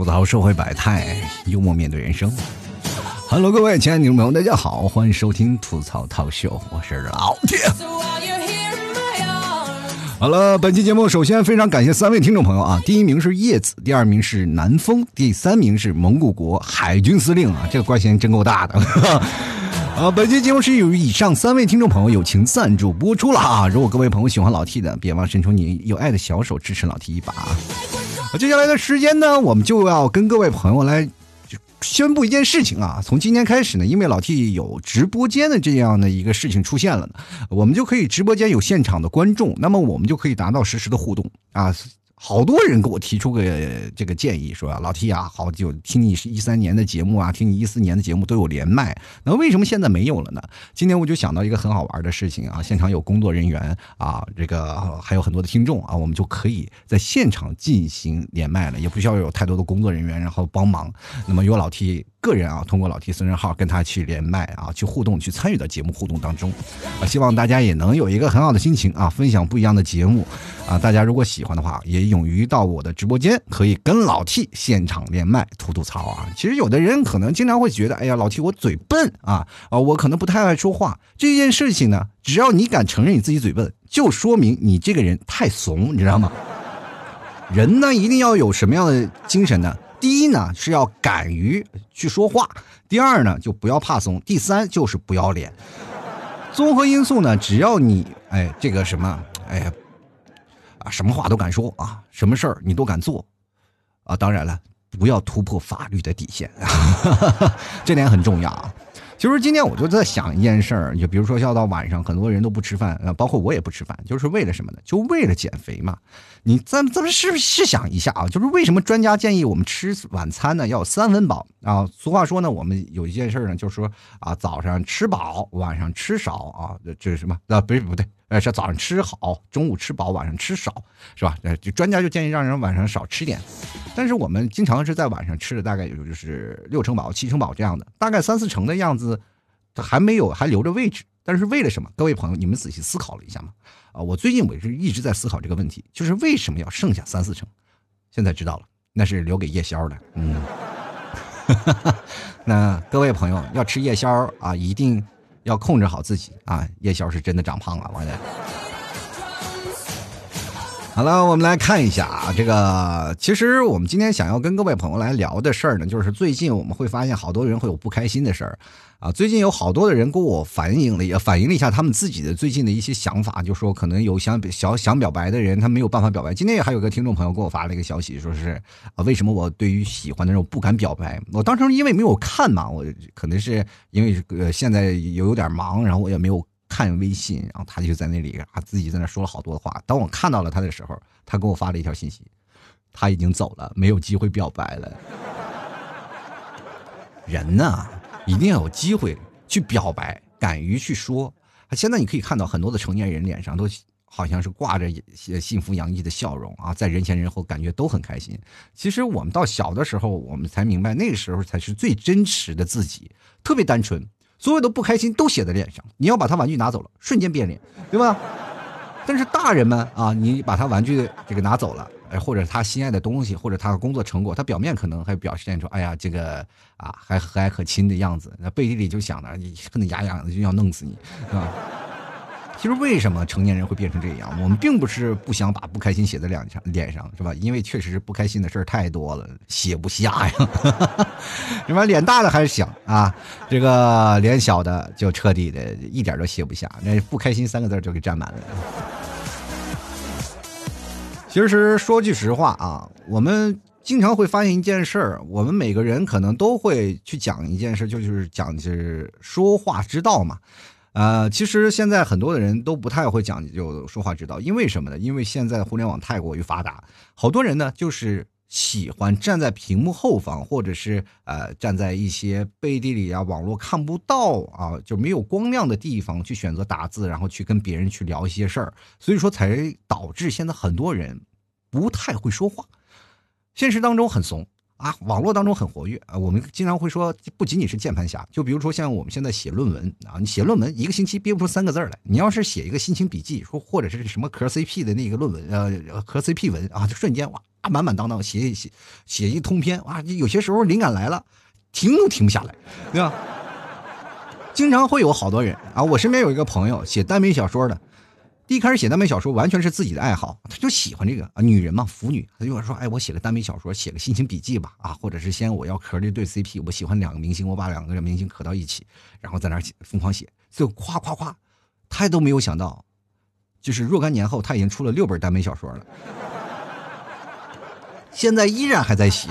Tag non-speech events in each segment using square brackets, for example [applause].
吐槽社会百态，幽默面对人生。Hello，各位亲爱的听众朋友，大家好，欢迎收听吐槽套秀，我是老铁。好了，本期节目首先非常感谢三位听众朋友啊，第一名是叶子，第二名是南风，第三名是蒙古国海军司令啊，这个关系真够大的。啊，本期节目是由以上三位听众朋友友情赞助播出了啊！如果各位朋友喜欢老 T 的，别忘伸出你有爱的小手支持老 T 一把。接下来的时间呢，我们就要跟各位朋友来宣布一件事情啊！从今天开始呢，因为老 T 有直播间的这样的一个事情出现了呢，我们就可以直播间有现场的观众，那么我们就可以达到实时的互动啊。好多人给我提出个这个建议，说老 T 啊，好久听你是一三年的节目啊，听你一四年的节目都有连麦，那为什么现在没有了呢？今天我就想到一个很好玩的事情啊，现场有工作人员啊，这个还有很多的听众啊，我们就可以在现场进行连麦了，也不需要有太多的工作人员然后帮忙。那么有老 T 个人啊，通过老 T 私人号跟他去连麦啊，去互动，去参与到节目互动当中啊，希望大家也能有一个很好的心情啊，分享不一样的节目啊，大家如果喜欢的话，也。勇于到我的直播间，可以跟老 T 现场连麦吐吐槽啊！其实有的人可能经常会觉得，哎呀，老 T 我嘴笨啊啊，我可能不太爱说话。这件事情呢，只要你敢承认你自己嘴笨，就说明你这个人太怂，你知道吗？人呢，一定要有什么样的精神呢？第一呢，是要敢于去说话；第二呢，就不要怕怂；第三就是不要脸。综合因素呢，只要你哎，这个什么哎。啊，什么话都敢说啊，什么事儿你都敢做，啊，当然了，不要突破法律的底线，[laughs] 这点很重要啊。其实今天我就在想一件事儿，就比如说要到晚上，很多人都不吃饭，啊，包括我也不吃饭，就是为了什么呢？就为了减肥嘛。你咱咱们试试想一下啊，就是为什么专家建议我们吃晚餐呢要三分饱啊？俗话说呢，我们有一件事呢，就是说啊，早上吃饱，晚上吃少啊，这是什么？啊，不是不对。呃，是早上吃好，中午吃饱，晚上吃少，是吧？呃，就专家就建议让人晚上少吃点。但是我们经常是在晚上吃的，大概也就是六成饱、七成饱这样的，大概三四成的样子，还没有还留着位置。但是为了什么？各位朋友，你们仔细思考了一下吗？啊，我最近我是一直在思考这个问题，就是为什么要剩下三四成？现在知道了，那是留给夜宵的。嗯，[laughs] 那各位朋友要吃夜宵啊，一定。要控制好自己啊！夜宵是真的长胖了，我的。好了，我们来看一下啊，这个其实我们今天想要跟各位朋友来聊的事儿呢，就是最近我们会发现好多人会有不开心的事儿。啊，最近有好多的人跟我反映了，也反映了一下他们自己的最近的一些想法，就说可能有想想想表白的人，他没有办法表白。今天也还有个听众朋友给我发了一个消息，说是啊，为什么我对于喜欢的人我不敢表白？我当时因为没有看嘛，我可能是因为呃现在有有点忙，然后我也没有看微信，然后他就在那里啊自己在那说了好多的话。当我看到了他的时候，他给我发了一条信息，他已经走了，没有机会表白了。[laughs] 人呢？一定要有机会去表白，敢于去说。现在你可以看到很多的成年人脸上都好像是挂着幸福洋溢的笑容啊，在人前人后感觉都很开心。其实我们到小的时候，我们才明白那个时候才是最真实的自己，特别单纯，所有的不开心都写在脸上。你要把他玩具拿走了，瞬间变脸，对吧？但是大人们啊，你把他玩具这个拿走了。哎，或者他心爱的东西，或者他的工作成果，他表面可能还表现出，哎呀，这个啊，还和蔼可亲的样子，那背地里就想着，你恨得牙痒的，就要弄死你，是吧？其实为什么成年人会变成这样？我们并不是不想把不开心写在脸上，脸上是吧？因为确实是不开心的事儿太多了，写不下呀。[laughs] 什么脸大的还是小啊，这个脸小的就彻底的一点都写不下，那不开心三个字就给占满了。其实说句实话啊，我们经常会发现一件事儿，我们每个人可能都会去讲一件事，就是讲就是说话之道嘛。呃，其实现在很多的人都不太会讲究说话之道，因为什么呢？因为现在互联网太过于发达，好多人呢就是喜欢站在屏幕后方，或者是呃站在一些背地里啊，网络看不到啊，就没有光亮的地方去选择打字，然后去跟别人去聊一些事儿，所以说才导致现在很多人不太会说话，现实当中很怂。啊，网络当中很活跃啊。我们经常会说，不仅仅是键盘侠，就比如说像我们现在写论文啊，你写论文一个星期憋不出三个字来，你要是写一个心情笔记，说或者是什么壳 CP 的那个论文，呃，壳 CP 文啊，就瞬间哇，满满当当写写写一通篇，哇，有些时候灵感来了，停都停不下来，对吧？经常会有好多人啊，我身边有一个朋友写耽美小说的。一开始写耽美小说完全是自己的爱好，他就喜欢这个啊，女人嘛，腐女，他就说，哎，我写个耽美小说，写个心情笔记吧，啊，或者是先我要磕这对 CP，我喜欢两个明星，我把两个明星磕到一起，然后在那疯狂写，最后夸夸夸，他都没有想到，就是若干年后他已经出了六本耽美小说了，现在依然还在写。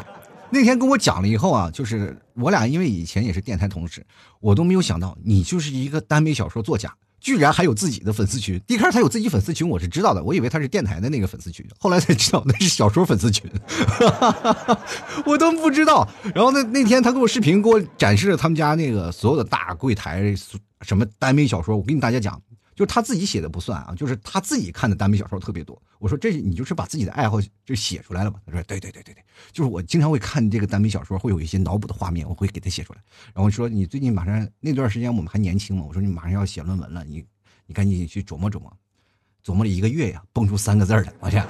那天跟我讲了以后啊，就是我俩因为以前也是电台同事，我都没有想到你就是一个耽美小说作家。居然还有自己的粉丝群！一开始他有自己粉丝群，我是知道的，我以为他是电台的那个粉丝群，后来才知道那是小说粉丝群，[laughs] 我都不知道。然后那那天他给我视频，给我展示了他们家那个所有的大柜台，什么耽美小说。我跟大家讲。就是他自己写的不算啊，就是他自己看的耽美小说特别多。我说这你就是把自己的爱好就写出来了嘛？他说对对对对对，就是我经常会看这个耽美小说，会有一些脑补的画面，我会给他写出来。然后说你最近马上那段时间我们还年轻嘛，我说你马上要写论文了，你你赶紧去琢磨琢磨，琢磨了一个月呀，蹦出三个字来，我天！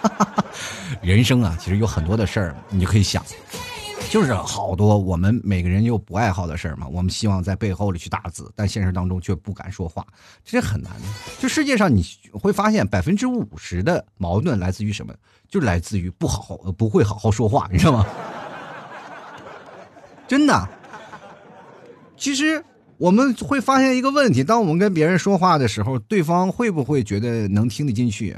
[laughs] 人生啊，其实有很多的事儿，你就可以想。就是好多我们每个人又不爱好的事儿嘛，我们希望在背后里去打字，但现实当中却不敢说话，这是很难的。就世界上你会发现，百分之五十的矛盾来自于什么？就来自于不好好不会好好说话，你知道吗？真的。其实我们会发现一个问题：当我们跟别人说话的时候，对方会不会觉得能听得进去？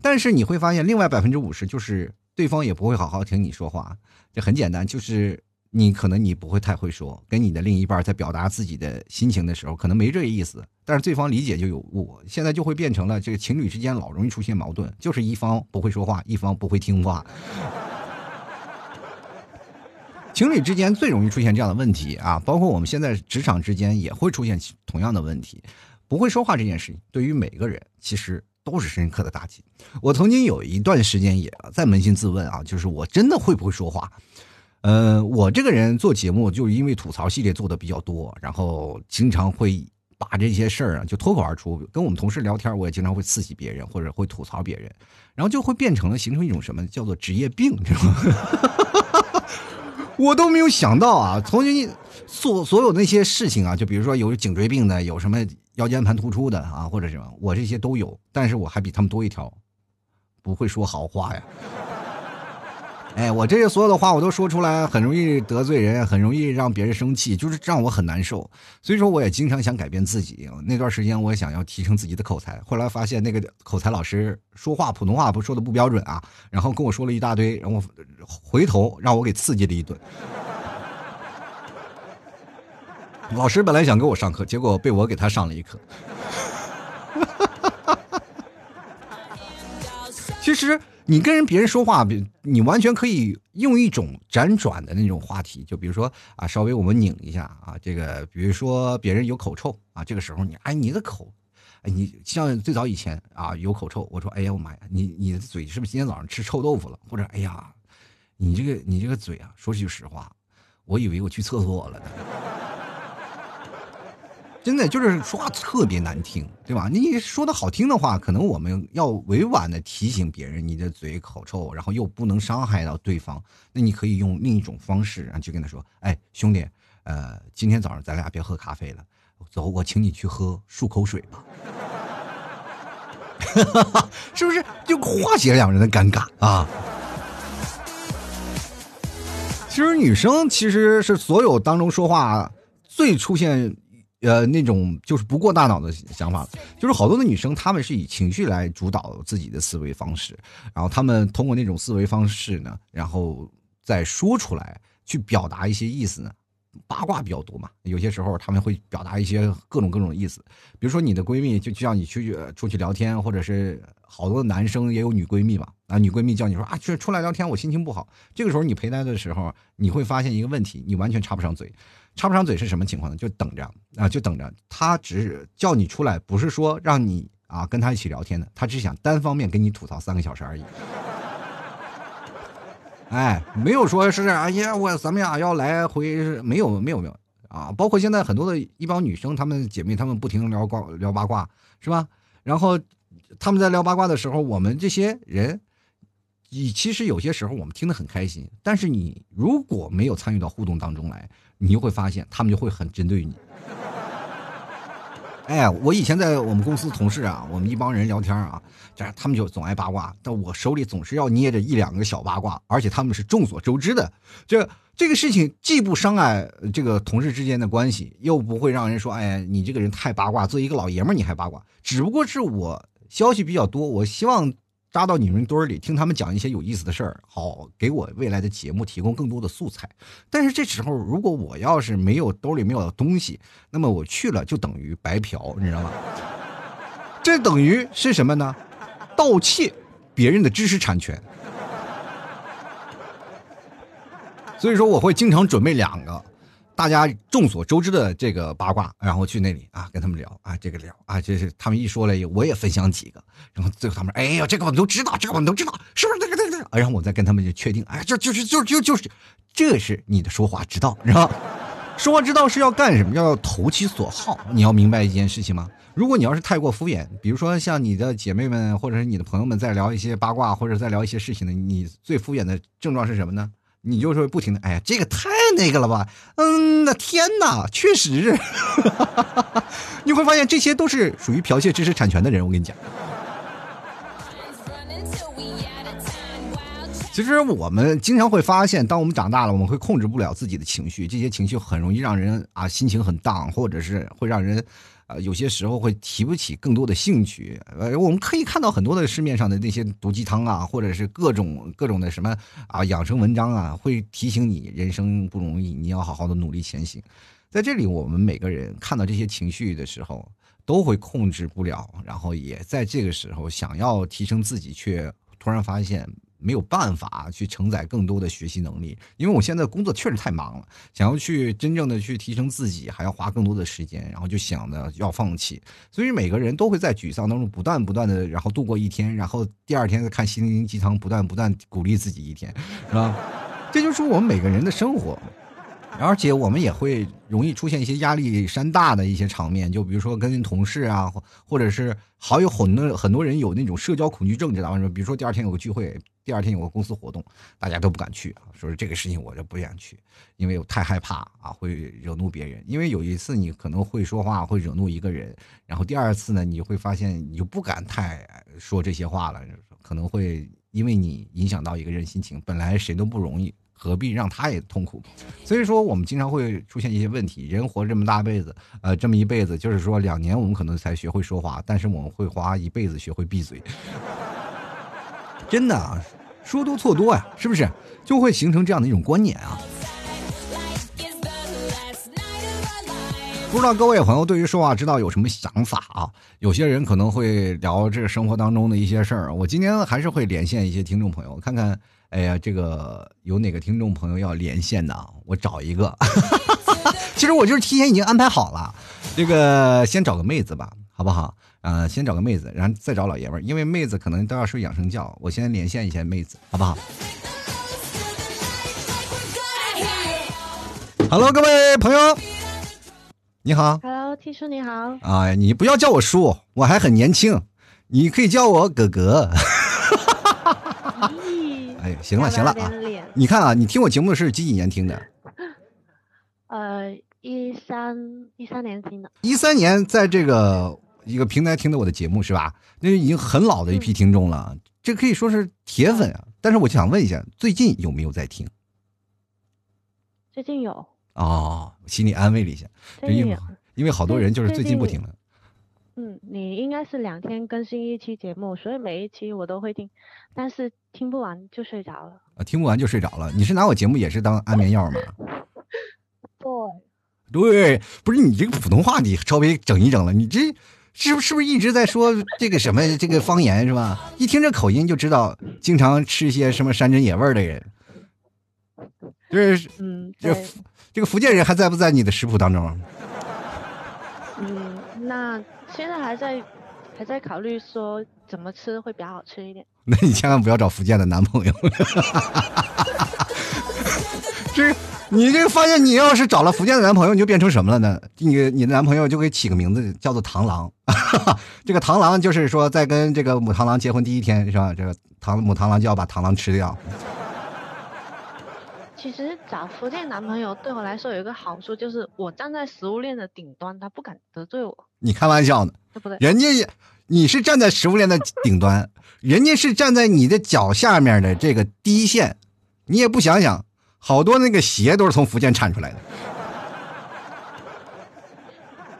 但是你会发现，另外百分之五十就是对方也不会好好听你说话。这很简单，就是你可能你不会太会说，跟你的另一半在表达自己的心情的时候，可能没这个意思，但是对方理解就有误，现在就会变成了这个情侣之间老容易出现矛盾，就是一方不会说话，一方不会听话。情侣之间最容易出现这样的问题啊，包括我们现在职场之间也会出现同样的问题，不会说话这件事情，对于每个人其实。都是深刻的打击。我曾经有一段时间也在扪心自问啊，就是我真的会不会说话？呃，我这个人做节目就是因为吐槽系列做的比较多，然后经常会把这些事儿啊就脱口而出。跟我们同事聊天，我也经常会刺激别人或者会吐槽别人，然后就会变成了形成一种什么叫做职业病，知道吗？[laughs] 我都没有想到啊，从你所所有那些事情啊，就比如说有颈椎病的，有什么。腰间盘突出的啊，或者什么，我这些都有，但是我还比他们多一条，不会说好话呀。哎，我这些所有的话我都说出来，很容易得罪人，很容易让别人生气，就是让我很难受。所以说，我也经常想改变自己。那段时间，我也想要提升自己的口才，后来发现那个口才老师说话普通话不说的不标准啊，然后跟我说了一大堆，然后回头让我给刺激了一顿。老师本来想给我上课，结果被我给他上了一课。[laughs] 其实你跟人别人说话，你完全可以用一种辗转的那种话题，就比如说啊，稍微我们拧一下啊，这个比如说别人有口臭啊，这个时候你哎你的口，哎你像最早以前啊有口臭，我说哎呀我妈呀，你你的嘴是不是今天早上吃臭豆腐了？或者哎呀，你这个你这个嘴啊，说句实话，我以为我去厕所了呢。真的就是说话特别难听，对吧？你说的好听的话，可能我们要委婉的提醒别人，你的嘴口臭，然后又不能伤害到对方。那你可以用另一种方式，然后就跟他说：“哎，兄弟，呃，今天早上咱俩别喝咖啡了，走，我请你去喝漱口水吧。[laughs] ”是不是就化解两人的尴尬啊？其实女生其实是所有当中说话最出现。呃，那种就是不过大脑的想法，就是好多的女生，她们是以情绪来主导自己的思维方式，然后她们通过那种思维方式呢，然后再说出来，去表达一些意思呢。八卦比较多嘛，有些时候他们会表达一些各种各种意思，比如说你的闺蜜就叫你去出去聊天，或者是好多男生也有女闺蜜嘛，啊，女闺蜜叫你说啊，去出来聊天，我心情不好，这个时候你陪她的时候，你会发现一个问题，你完全插不上嘴。插不上嘴是什么情况呢？就等着啊，就等着他只是叫你出来，不是说让你啊跟他一起聊天的，他只想单方面跟你吐槽三个小时而已。[laughs] 哎，没有说是哎呀，我咱们俩要来回，没有没有没有啊！包括现在很多的一帮女生，她们姐妹，她们不停聊卦聊八卦，是吧？然后他们在聊八卦的时候，我们这些人，你其实有些时候我们听得很开心，但是你如果没有参与到互动当中来，你就会发现他们就会很针对你。哎，我以前在我们公司同事啊，我们一帮人聊天啊，这他们就总爱八卦，但我手里总是要捏着一两个小八卦，而且他们是众所周知的。这这个事情既不伤害这个同事之间的关系，又不会让人说，哎，你这个人太八卦，作为一个老爷们儿你还八卦。只不过是我消息比较多，我希望。扎到你们堆里，听他们讲一些有意思的事儿，好给我未来的节目提供更多的素材。但是这时候，如果我要是没有兜里没有东西，那么我去了就等于白嫖，你知道吗？[laughs] 这等于是什么呢？盗窃别人的知识产权。所以说，我会经常准备两个。大家众所周知的这个八卦，然后去那里啊，跟他们聊啊，这个聊啊，就是他们一说了，我也分享几个，然后最后他们，哎呀，这个我们都知道，这个我们都知道，是不是？这个这个，然后我再跟他们就确定，哎，就就是就就就是，这是你的说话之道，是吧？说话之道是要干什么？要投其所好。你要明白一件事情吗？如果你要是太过敷衍，比如说像你的姐妹们或者是你的朋友们在聊一些八卦或者在聊一些事情呢，你最敷衍的症状是什么呢？你就是不停的，哎呀，这个太那个了吧？嗯，那天哪，确实，[laughs] 你会发现这些都是属于剽窃知识产权的人。我跟你讲，其实我们经常会发现，当我们长大了，我们会控制不了自己的情绪，这些情绪很容易让人啊心情很荡，或者是会让人。呃，有些时候会提不起更多的兴趣。呃，我们可以看到很多的市面上的那些毒鸡汤啊，或者是各种各种的什么啊养生文章啊，会提醒你人生不容易，你要好好的努力前行。在这里，我们每个人看到这些情绪的时候，都会控制不了，然后也在这个时候想要提升自己，却突然发现。没有办法去承载更多的学习能力，因为我现在工作确实太忙了，想要去真正的去提升自己，还要花更多的时间，然后就想着要放弃。所以每个人都会在沮丧当中不断不断的，然后度过一天，然后第二天再看心灵鸡汤，不断不断鼓励自己一天，是吧？[laughs] 这就是我们每个人的生活。而且我们也会容易出现一些压力山大的一些场面，就比如说跟同事啊，或者是好友很多很多人有那种社交恐惧症，知道吗？比如说第二天有个聚会，第二天有个公司活动，大家都不敢去啊，说是这个事情我就不愿去，因为我太害怕啊，会惹怒别人。因为有一次你可能会说话会惹怒一个人，然后第二次呢，你会发现你就不敢太说这些话了，可能会因为你影响到一个人心情，本来谁都不容易。何必让他也痛苦？[laughs] 所以说，我们经常会出现一些问题。人活这么大辈子，呃，这么一辈子，就是说两年我们可能才学会说话，但是我们会花一辈子学会闭嘴。[laughs] 真的，说多错多呀，是不是？就会形成这样的一种观念啊。不知道各位朋友对于说话之道有什么想法啊？有些人可能会聊这个生活当中的一些事儿。我今天还是会连线一些听众朋友，看看。哎呀，这个有哪个听众朋友要连线的？我找一个。[laughs] 其实我就是提前已经安排好了，这个先找个妹子吧，好不好？呃，先找个妹子，然后再找老爷们儿，因为妹子可能都要睡养生觉。我先连线一下妹子，好不好？Hello，各位朋友，你好。Hello，T 叔你好。啊，你不要叫我叔，我还很年轻，你可以叫我哥哥。[laughs] 哎，行了行了啊！你看啊，你听我节目是几几年听的？呃，一三一三年听的。一三年在这个一个平台听的我的节目是吧？那已经很老的一批听众了，这可以说是铁粉啊。但是我就想问一下，最近有没有在听？最近有。哦，心里安慰了一下，因为因为好多人就是最近不听了。嗯，你应该是两天更新一期节目，所以每一期我都会听，但是听不完就睡着了。啊，听不完就睡着了。你是拿我节目也是当安眠药吗？[laughs] 对，对，不是你这个普通话你稍微整一整了，你这是不是不是一直在说这个什么这个方言是吧？一听这口音就知道经常吃一些什么山珍野味的人。就是嗯，这这个福建人还在不在你的食谱当中？嗯，那。现在还在，还在考虑说怎么吃会比较好吃一点。那你千万不要找福建的男朋友。[laughs] [laughs] 就是你这个发现，你要是找了福建的男朋友，你就变成什么了呢？你你的男朋友就给起个名字叫做螳螂。[laughs] 这个螳螂就是说，在跟这个母螳螂结婚第一天是吧？这个螳母螳螂就要把螳螂吃掉。其实找福建男朋友对我来说有一个好处，就是我站在食物链的顶端，他不敢得罪我。你开玩笑呢？对不对？人家也，你是站在食物链的顶端，人家是站在你的脚下面的这个第一线，你也不想想，好多那个鞋都是从福建产出来的，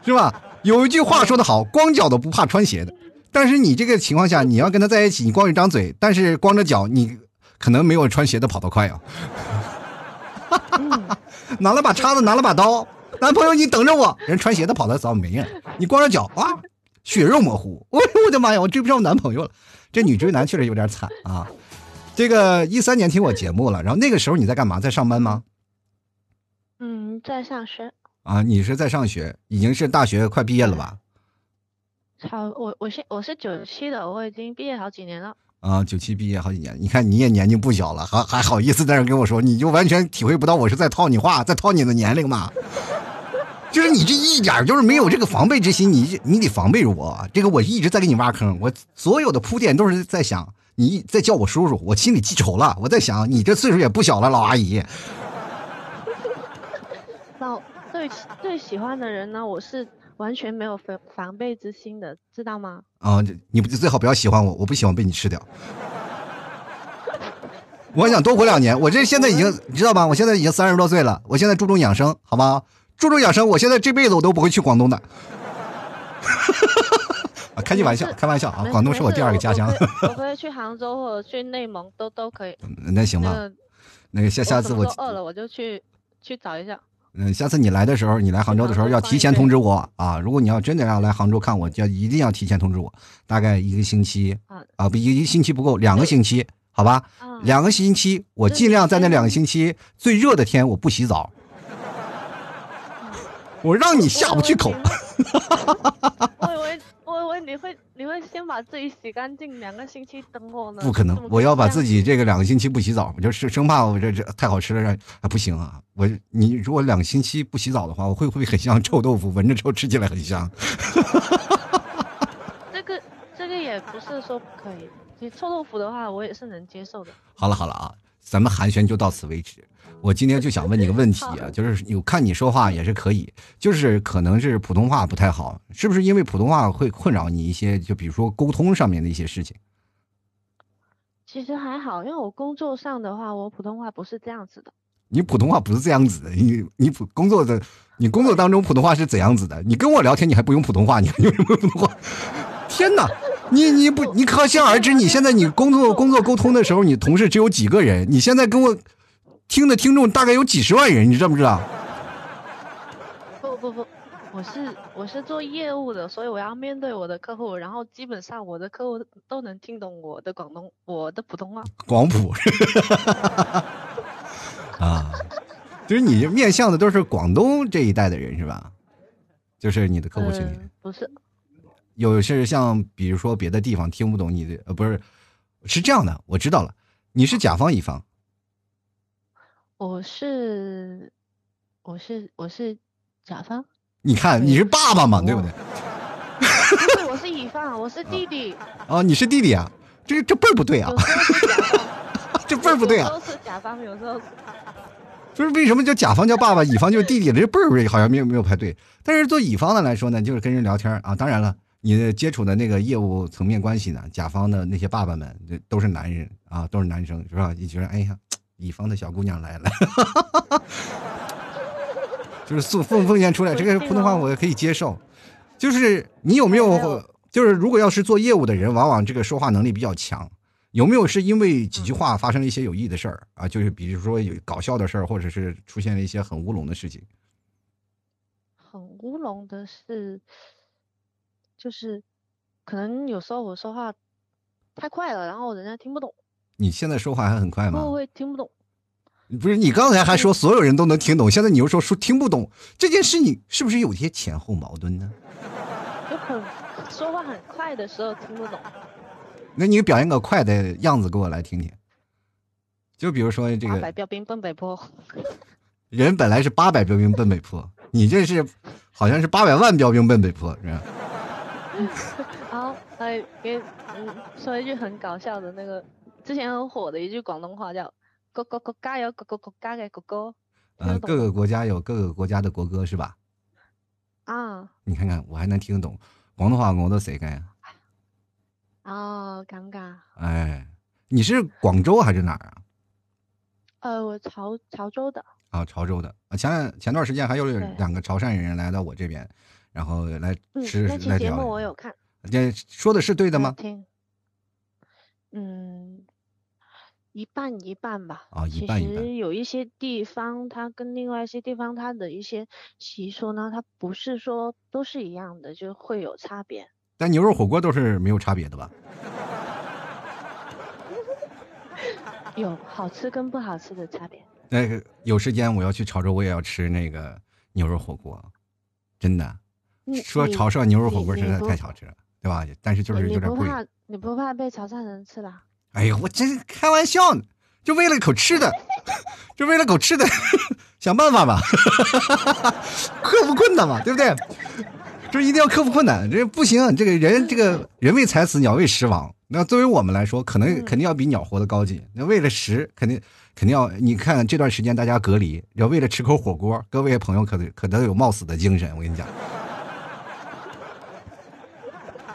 是吧？有一句话说得好，光脚的不怕穿鞋的。但是你这个情况下，你要跟他在一起，你光一张嘴，但是光着脚，你可能没有穿鞋的跑得快啊。[laughs] 拿了把叉子，拿了把刀，男朋友你等着我。人穿鞋的跑得早没了，你光着脚啊，血肉模糊。哎呦我的妈呀，我追不上男朋友了。这女追男确实有点惨啊。这个一三年听我节目了，然后那个时候你在干嘛？在上班吗？嗯，在上学。啊，你是在上学，已经是大学快毕业了吧？好，我我现我是九七的，我已经毕业好几年了。啊，九七毕业好几年，你看你也年纪不小了，还还好意思在这跟我说，你就完全体会不到我是在套你话，在套你的年龄嘛？[laughs] 就是你这一点就是没有这个防备之心，你你得防备着我，这个我一直在给你挖坑，我所有的铺垫都是在想你再叫我叔叔，我心里记仇了，我在想你这岁数也不小了，老阿姨。老对最喜欢的人呢，我是。完全没有防防备之心的，知道吗？啊，你不最好不要喜欢我，我不喜欢被你吃掉。我想多活两年，我这现在已经你知道吧？我现在已经三十多岁了，我现在注重养生，好吗？注重养生，我现在这辈子我都不会去广东的。[laughs] 啊，开句玩笑，开玩笑啊！广东是我第二个家乡。我可以 [laughs] 去杭州或者去内蒙，都都可以。那行吧，那个下下次我饿了我就去去找一下。嗯，下次你来的时候，你来杭州的时候要提前通知我啊！如果你要真的要来杭州看我，就一定要提前通知我，大概一个星期啊，不一个星期不够，两个星期，好吧？两个星期，我尽量在那两个星期最热的天我不洗澡，我让你下不去口。[laughs] 我以为。我你会你会先把自己洗干净，两个星期等我呢？不可能，我要把自己这个两个星期不洗澡，我就是生怕我这这太好吃了让啊不行啊！我你如果两个星期不洗澡的话，我会不会很像臭豆腐，闻着臭，吃起来很香？[laughs] 这个这个也不是说不可以，你臭豆腐的话我也是能接受的。好了好了啊，咱们寒暄就到此为止。我今天就想问你个问题啊，就是有看你说话也是可以，就是可能是普通话不太好，是不是因为普通话会困扰你一些？就比如说沟通上面的一些事情。其实还好，因为我工作上的话，我普通话不是这样子的。你普通话不是这样子的，你你普工作的，你工作当中普通话是怎样子的？你跟我聊天你还不用普通话，你还用什么普通话？[laughs] 天哪，你你不你可想而知，你现在你工作工作沟通的时候，你同事只有几个人，你现在跟我。听的听众大概有几十万人，你知不知道？不不不，我是我是做业务的，所以我要面对我的客户，然后基本上我的客户都能听懂我的广东，我的普通话。广普，[laughs] 啊，就是你面向的都是广东这一代的人是吧？就是你的客户群体不是？有是像比如说别的地方听不懂你的，呃，不是，是这样的，我知道了，你是甲方乙方。我是，我是我是甲方。你看，你是爸爸嘛，对不对？我是乙方，我是弟弟。哦，你是弟弟啊？这这辈儿不对啊！这辈儿不对啊！都 [laughs] 是甲方，有时候。就是为什么叫甲方叫爸爸，乙方就是弟弟？这辈儿好像没有没有排对。但是做乙方的来说呢，就是跟人聊天啊。当然了，你接触的那个业务层面关系呢，甲方的那些爸爸们都是男人啊，都是男生，是吧？你觉得，哎呀。乙方的小姑娘来了，[laughs] 就是送奉奉献出来，这个普通话我也可以接受。就是你有没有，就是如果要是做业务的人，往往这个说话能力比较强，有没有是因为几句话发生了一些有意义的事儿啊？就是比如说有搞笑的事儿，或者是出现了一些很乌龙的事情。很乌龙的事，就是可能有时候我说话太快了，然后人家听不懂。你现在说话还很快吗？我会听不懂。不是你刚才还说所有人都能听懂，现在你又说说听不懂，这件事你是不是有些前后矛盾呢？就很说话很快的时候听不懂。那你表现个快的样子给我来听听。就比如说这个八百标兵奔北坡，人本来是八百标兵奔北坡，你这是好像是八百万标兵奔北坡，是吧？然后还给嗯说一句很搞笑的那个，之前很火的一句广东话叫“国国国家有国国国家的国歌”，呃，各个国家有各个国家的国歌是吧？啊你看看，我还能听得懂广东话，我都谁干呀？哦，尴尬。哎，你是广州还是哪儿啊？呃，我潮潮州的，啊，潮州的。啊，前前段时间还有两个潮汕人来到我这边，然后来嗯，吃那期节目。我有看，这说的是对的吗？听。嗯，一半一半吧。啊一半一半实有一些地方，它跟另外一些地方它的一些习俗呢，它不是说都是一样的，就会有差别。但牛肉火锅都是没有差别的吧？[laughs] 有好吃跟不好吃的差别。那个有时间我要去潮州，我也要吃那个牛肉火锅，真的。说潮汕牛肉火锅实在太好吃了，对吧？但是就是有点贵。不怕你不怕被潮汕人吃吧？哎呀，我真是开玩笑呢，就为了口吃的，[laughs] 就为了口吃的，想办法吧，[laughs] 克服困难嘛，对不对？这一定要克服困难，这不行，这个人这个人为财死，鸟为食亡。那作为我们来说，可能嗯肯定要比鸟活得高级。那为了食，肯定肯定要，你看这段时间大家隔离，要为了吃口火锅，各位朋友可可都有冒死的精神，我跟你讲。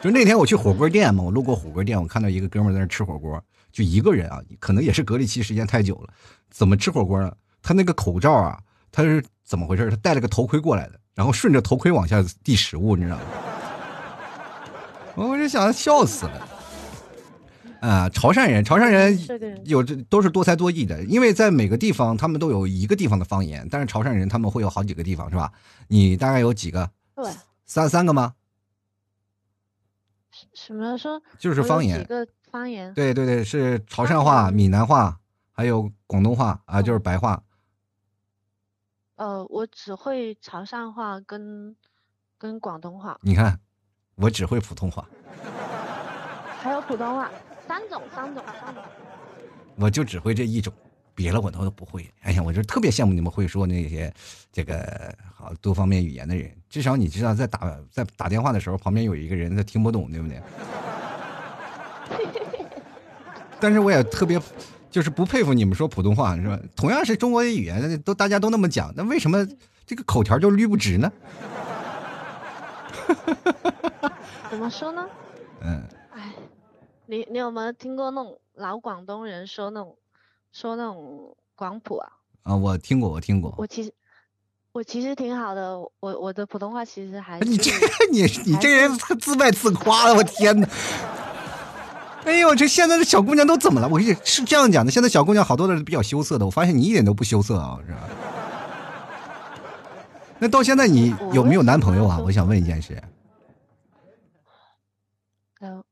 就那天我去火锅店嘛，我路过火锅店，我看到一个哥们在那吃火锅，就一个人啊，可能也是隔离期时间太久了，怎么吃火锅呢？他那个口罩啊，他是怎么回事？他戴了个头盔过来的，然后顺着头盔往下递食物，你知道吗？[laughs] 我就想笑死了。啊，潮汕人，潮汕人有这都是多才多艺的，因为在每个地方他们都有一个地方的方言，但是潮汕人他们会有好几个地方，是吧？你大概有几个？对，三三个吗？什么说就是方言几个方言？对对对，是潮汕话、闽南话，还有广东话啊，就是嗯白话。呃，我只会潮汕话跟跟广东话，你看，我只会普通话，还有普通话，三种三种三种。我就只会这一种，别的我都不会。哎呀，我就特别羡慕你们会说那些这个好多方面语言的人，至少你知道在打在打电话的时候，旁边有一个人他听不懂，对不对？[laughs] 但是我也特别。就是不佩服你们说普通话是吧？同样是中国的语言，都大家都那么讲，那为什么这个口条就捋不直呢？[laughs] 怎么说呢？嗯，哎，你你有没有听过那种老广东人说那种说那种广普啊？啊，我听过，我听过。我其实我其实挺好的，我我的普通话其实还你这是你你这人自卖自夸的，我天哪！[laughs] 哎呦，这现在的小姑娘都怎么了？我跟你是这样讲的，现在小姑娘好多都是比较羞涩的，我发现你一点都不羞涩啊，是吧？那到现在你有没有男朋友啊？我我想问一件事。呃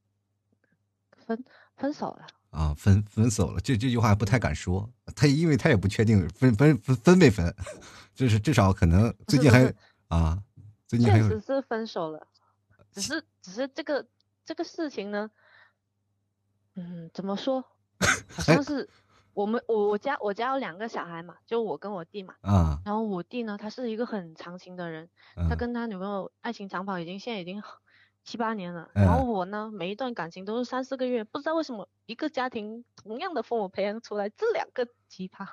分分手了。啊，分分手了，这这句话不太敢说，他因为他也不确定分分分分没分，[laughs] 就是至少可能最近还啊，最近还有确实是分手了，只是只是这个这个事情呢，嗯，怎么说？[laughs] 好像是我们我我家我家有两个小孩嘛，就我跟我弟嘛。啊，然后我弟呢，他是一个很长情的人，嗯他跟他女朋友爱情长跑已经现在已经七八年了。嗯然后我呢，每一段感情都是三四个月，不知道为什么一个家庭同样的父母培养出来这两个奇葩。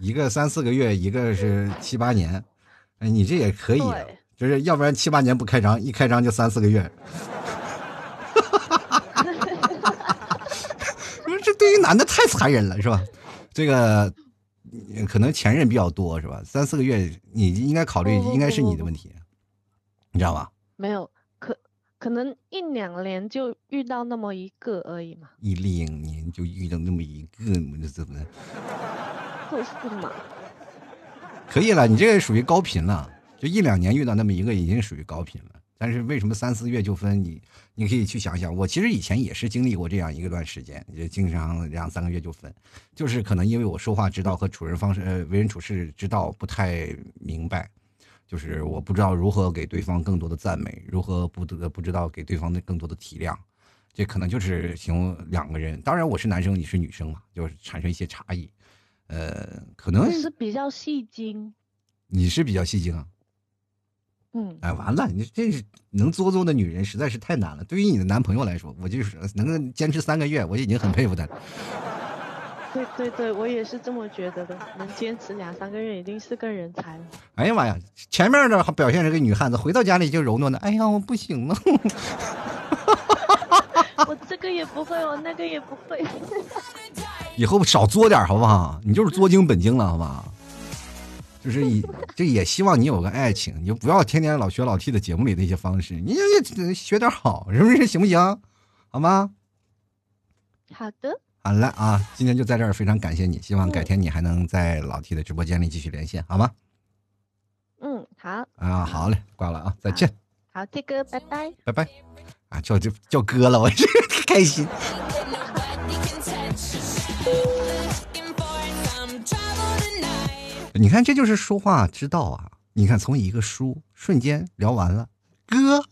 一个三四个月，一个是七八年，哎，你这也可以啊，就是要不然七八年不开张，一开张就三四个月。[laughs] 说这对于男的太残忍了，是吧？这个嗯可能前任比较多，是吧？三四个月，你应该考虑，应该是你的问题，你知道吧？没有，可可能一两年就遇到那么一个而已嘛，一两年就遇到那么一个，这怎么 [laughs] 就是嘛。[laughs] 可以了？你这个属于高频了，就一两年遇到那么一个，已经属于高频了。但是为什么三四月就分？你你可以去想想，我其实以前也是经历过这样一个段时间，也经常两三个月就分，就是可能因为我说话之道和处人方式、呃为人处事之道不太明白，就是我不知道如何给对方更多的赞美，如何不得不知道给对方的更多的体谅，这可能就是形容两个人。当然，我是男生，你是女生嘛，就是产生一些差异。呃，可能是比较戏精。你是比较戏精啊？嗯。哎，完了，你这是能作作的女人实在是太难了。对于你的男朋友来说，我就是能够坚持三个月，我已经很佩服他。对对对，我也是这么觉得的。能坚持两三个月，已经是个人才了。哎呀妈呀，前面的表现是个女汉子，回到家里就柔弱的。哎呀，我不行了。[laughs] 我这个也不会，我那个也不会。[laughs] 以后少作点好不好？你就是作精本精了，好不好？就是以这也希望你有个爱情，你就不要天天老学老 T 的节目里的一些方式，你就学点好，是不是？行不行？好吗？好的。好了啊，今天就在这儿，非常感谢你，希望改天你还能在老 T 的直播间里继续连线，好吗？嗯，好。啊，好嘞，挂了啊，再见。好，T 哥，拜拜。拜拜。啊，叫就叫哥了，我这 [laughs] 开心。你看，这就是说话之道啊！你看，从一个书瞬间聊完了，哥。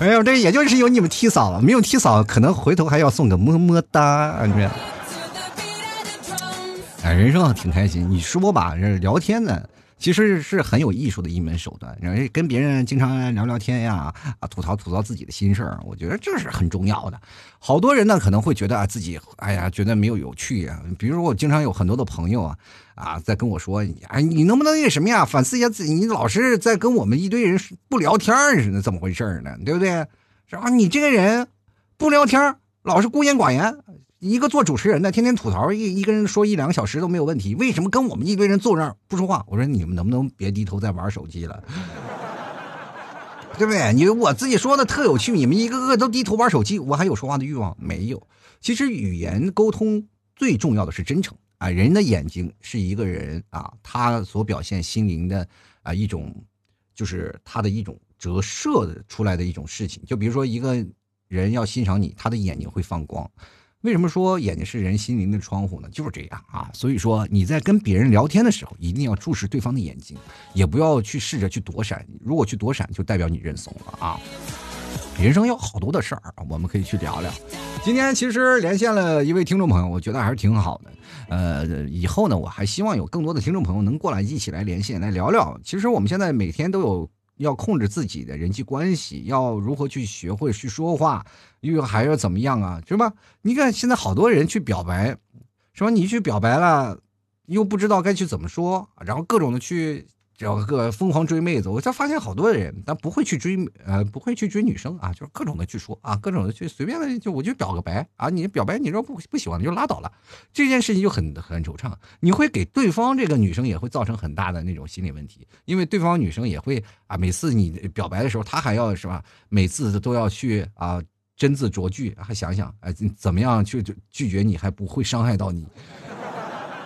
哎呦，这也就是有你们踢嫂了，没有踢嫂，可能回头还要送个么么哒，你这。哎，人生挺开心，你说吧，这聊天呢。其实是很有艺术的一门手段，然后跟别人经常聊聊天呀，啊，吐槽吐槽自己的心事儿，我觉得这是很重要的。好多人呢可能会觉得啊自己，哎呀，觉得没有有趣呀。比如说我经常有很多的朋友啊，啊，在跟我说，哎，你能不能那个什么呀，反思一下自己，你老是在跟我们一堆人不聊天似的，怎么回事呢？对不对？然后你这个人不聊天，老是孤言寡言。一个做主持人的，天天吐槽一一个人说一两个小时都没有问题，为什么跟我们一堆人坐那儿不说话？我说你们能不能别低头在玩手机了，[laughs] 对不对？你我自己说的特有趣，你们一个个都低头玩手机，我还有说话的欲望没有？其实语言沟通最重要的是真诚啊！人的眼睛是一个人啊，他所表现心灵的啊一种，就是他的一种折射的出来的一种事情。就比如说一个人要欣赏你，他的眼睛会放光。为什么说眼睛是人心灵的窗户呢？就是这样啊！所以说你在跟别人聊天的时候，一定要注视对方的眼睛，也不要去试着去躲闪。如果去躲闪，就代表你认怂了啊！人生有好多的事儿，我们可以去聊聊。今天其实连线了一位听众朋友，我觉得还是挺好的。呃，以后呢，我还希望有更多的听众朋友能过来一起来连线来聊聊。其实我们现在每天都有。要控制自己的人际关系，要如何去学会去说话，又还要怎么样啊？是吧？你看现在好多人去表白，是吧？你去表白了，又不知道该去怎么说，然后各种的去。找个疯狂追妹子，我才发现好多人，但不会去追，呃，不会去追女生啊，就是各种的去说啊，各种的去随便的，就我就表个白啊，你表白，你说不不喜欢就拉倒了，这件事情就很很惆怅，你会给对方这个女生也会造成很大的那种心理问题，因为对方女生也会啊，每次你表白的时候，她还要是吧，每次都要去啊斟字酌句，还想想哎怎么样去拒绝你，还不会伤害到你，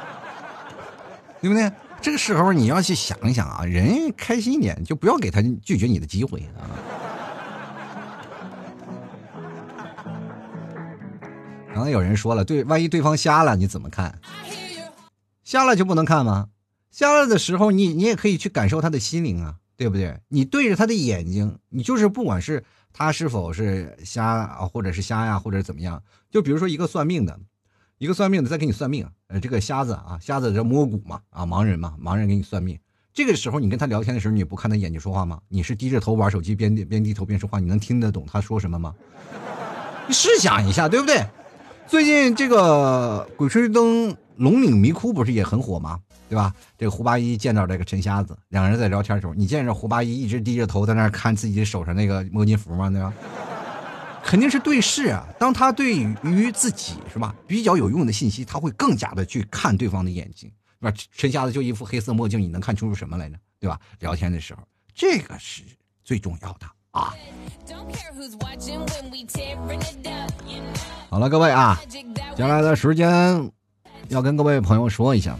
[laughs] 对不对？这个时候你要去想一想啊，人开心一点，就不要给他拒绝你的机会啊。刚才有人说了，对，万一对方瞎了，你怎么看？瞎了就不能看吗？瞎了的时候，你你也可以去感受他的心灵啊，对不对？你对着他的眼睛，你就是不管是他是否是瞎啊，或者是瞎呀，或者怎么样，就比如说一个算命的。一个算命的在给你算命，呃，这个瞎子啊，瞎子这摸骨嘛，啊，盲人嘛，盲人给你算命。这个时候你跟他聊天的时候，你不看他眼睛说话吗？你是低着头玩手机，边边低头边说话，你能听得懂他说什么吗？你试想一下，对不对？最近这个《鬼吹灯》龙岭迷窟不是也很火吗？对吧？这个胡八一见到这个陈瞎子，两个人在聊天的时候，你见着胡八一一直低着头在那看自己手上那个摸金符吗？对吧？肯定是对视啊！当他对于自己是吧比较有用的信息，他会更加的去看对方的眼睛，是吧？陈瞎子就一副黑色墨镜，你能看出什么来呢？对吧？聊天的时候，这个是最重要的啊！好了，各位啊，接下来的时间要跟各位朋友说一下，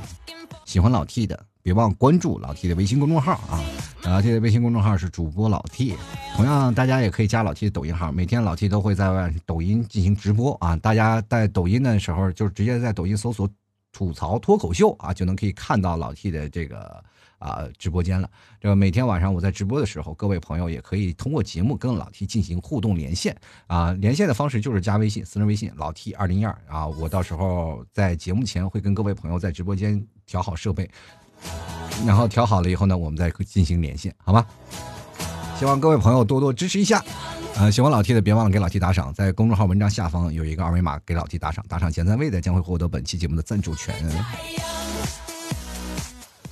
喜欢老 T 的。别忘关注老 T 的微信公众号啊！老 T 的微信公众号是主播老 T，同样大家也可以加老 T 的抖音号，每天老 T 都会在抖音进行直播啊！大家在抖音的时候就直接在抖音搜索“吐槽脱口秀”啊，就能可以看到老 T 的这个啊直播间了。这个每天晚上我在直播的时候，各位朋友也可以通过节目跟老 T 进行互动连线啊。连线的方式就是加微信，私人微信老 T 二零一二啊。我到时候在节目前会跟各位朋友在直播间调好设备，然后调好了以后呢，我们再进行连线，好吧？希望各位朋友多多支持一下。呃，喜欢老 T 的别忘了给老 T 打赏，在公众号文章下方有一个二维码，给老 T 打赏，打赏前三位的将会获得本期节目的赞助权。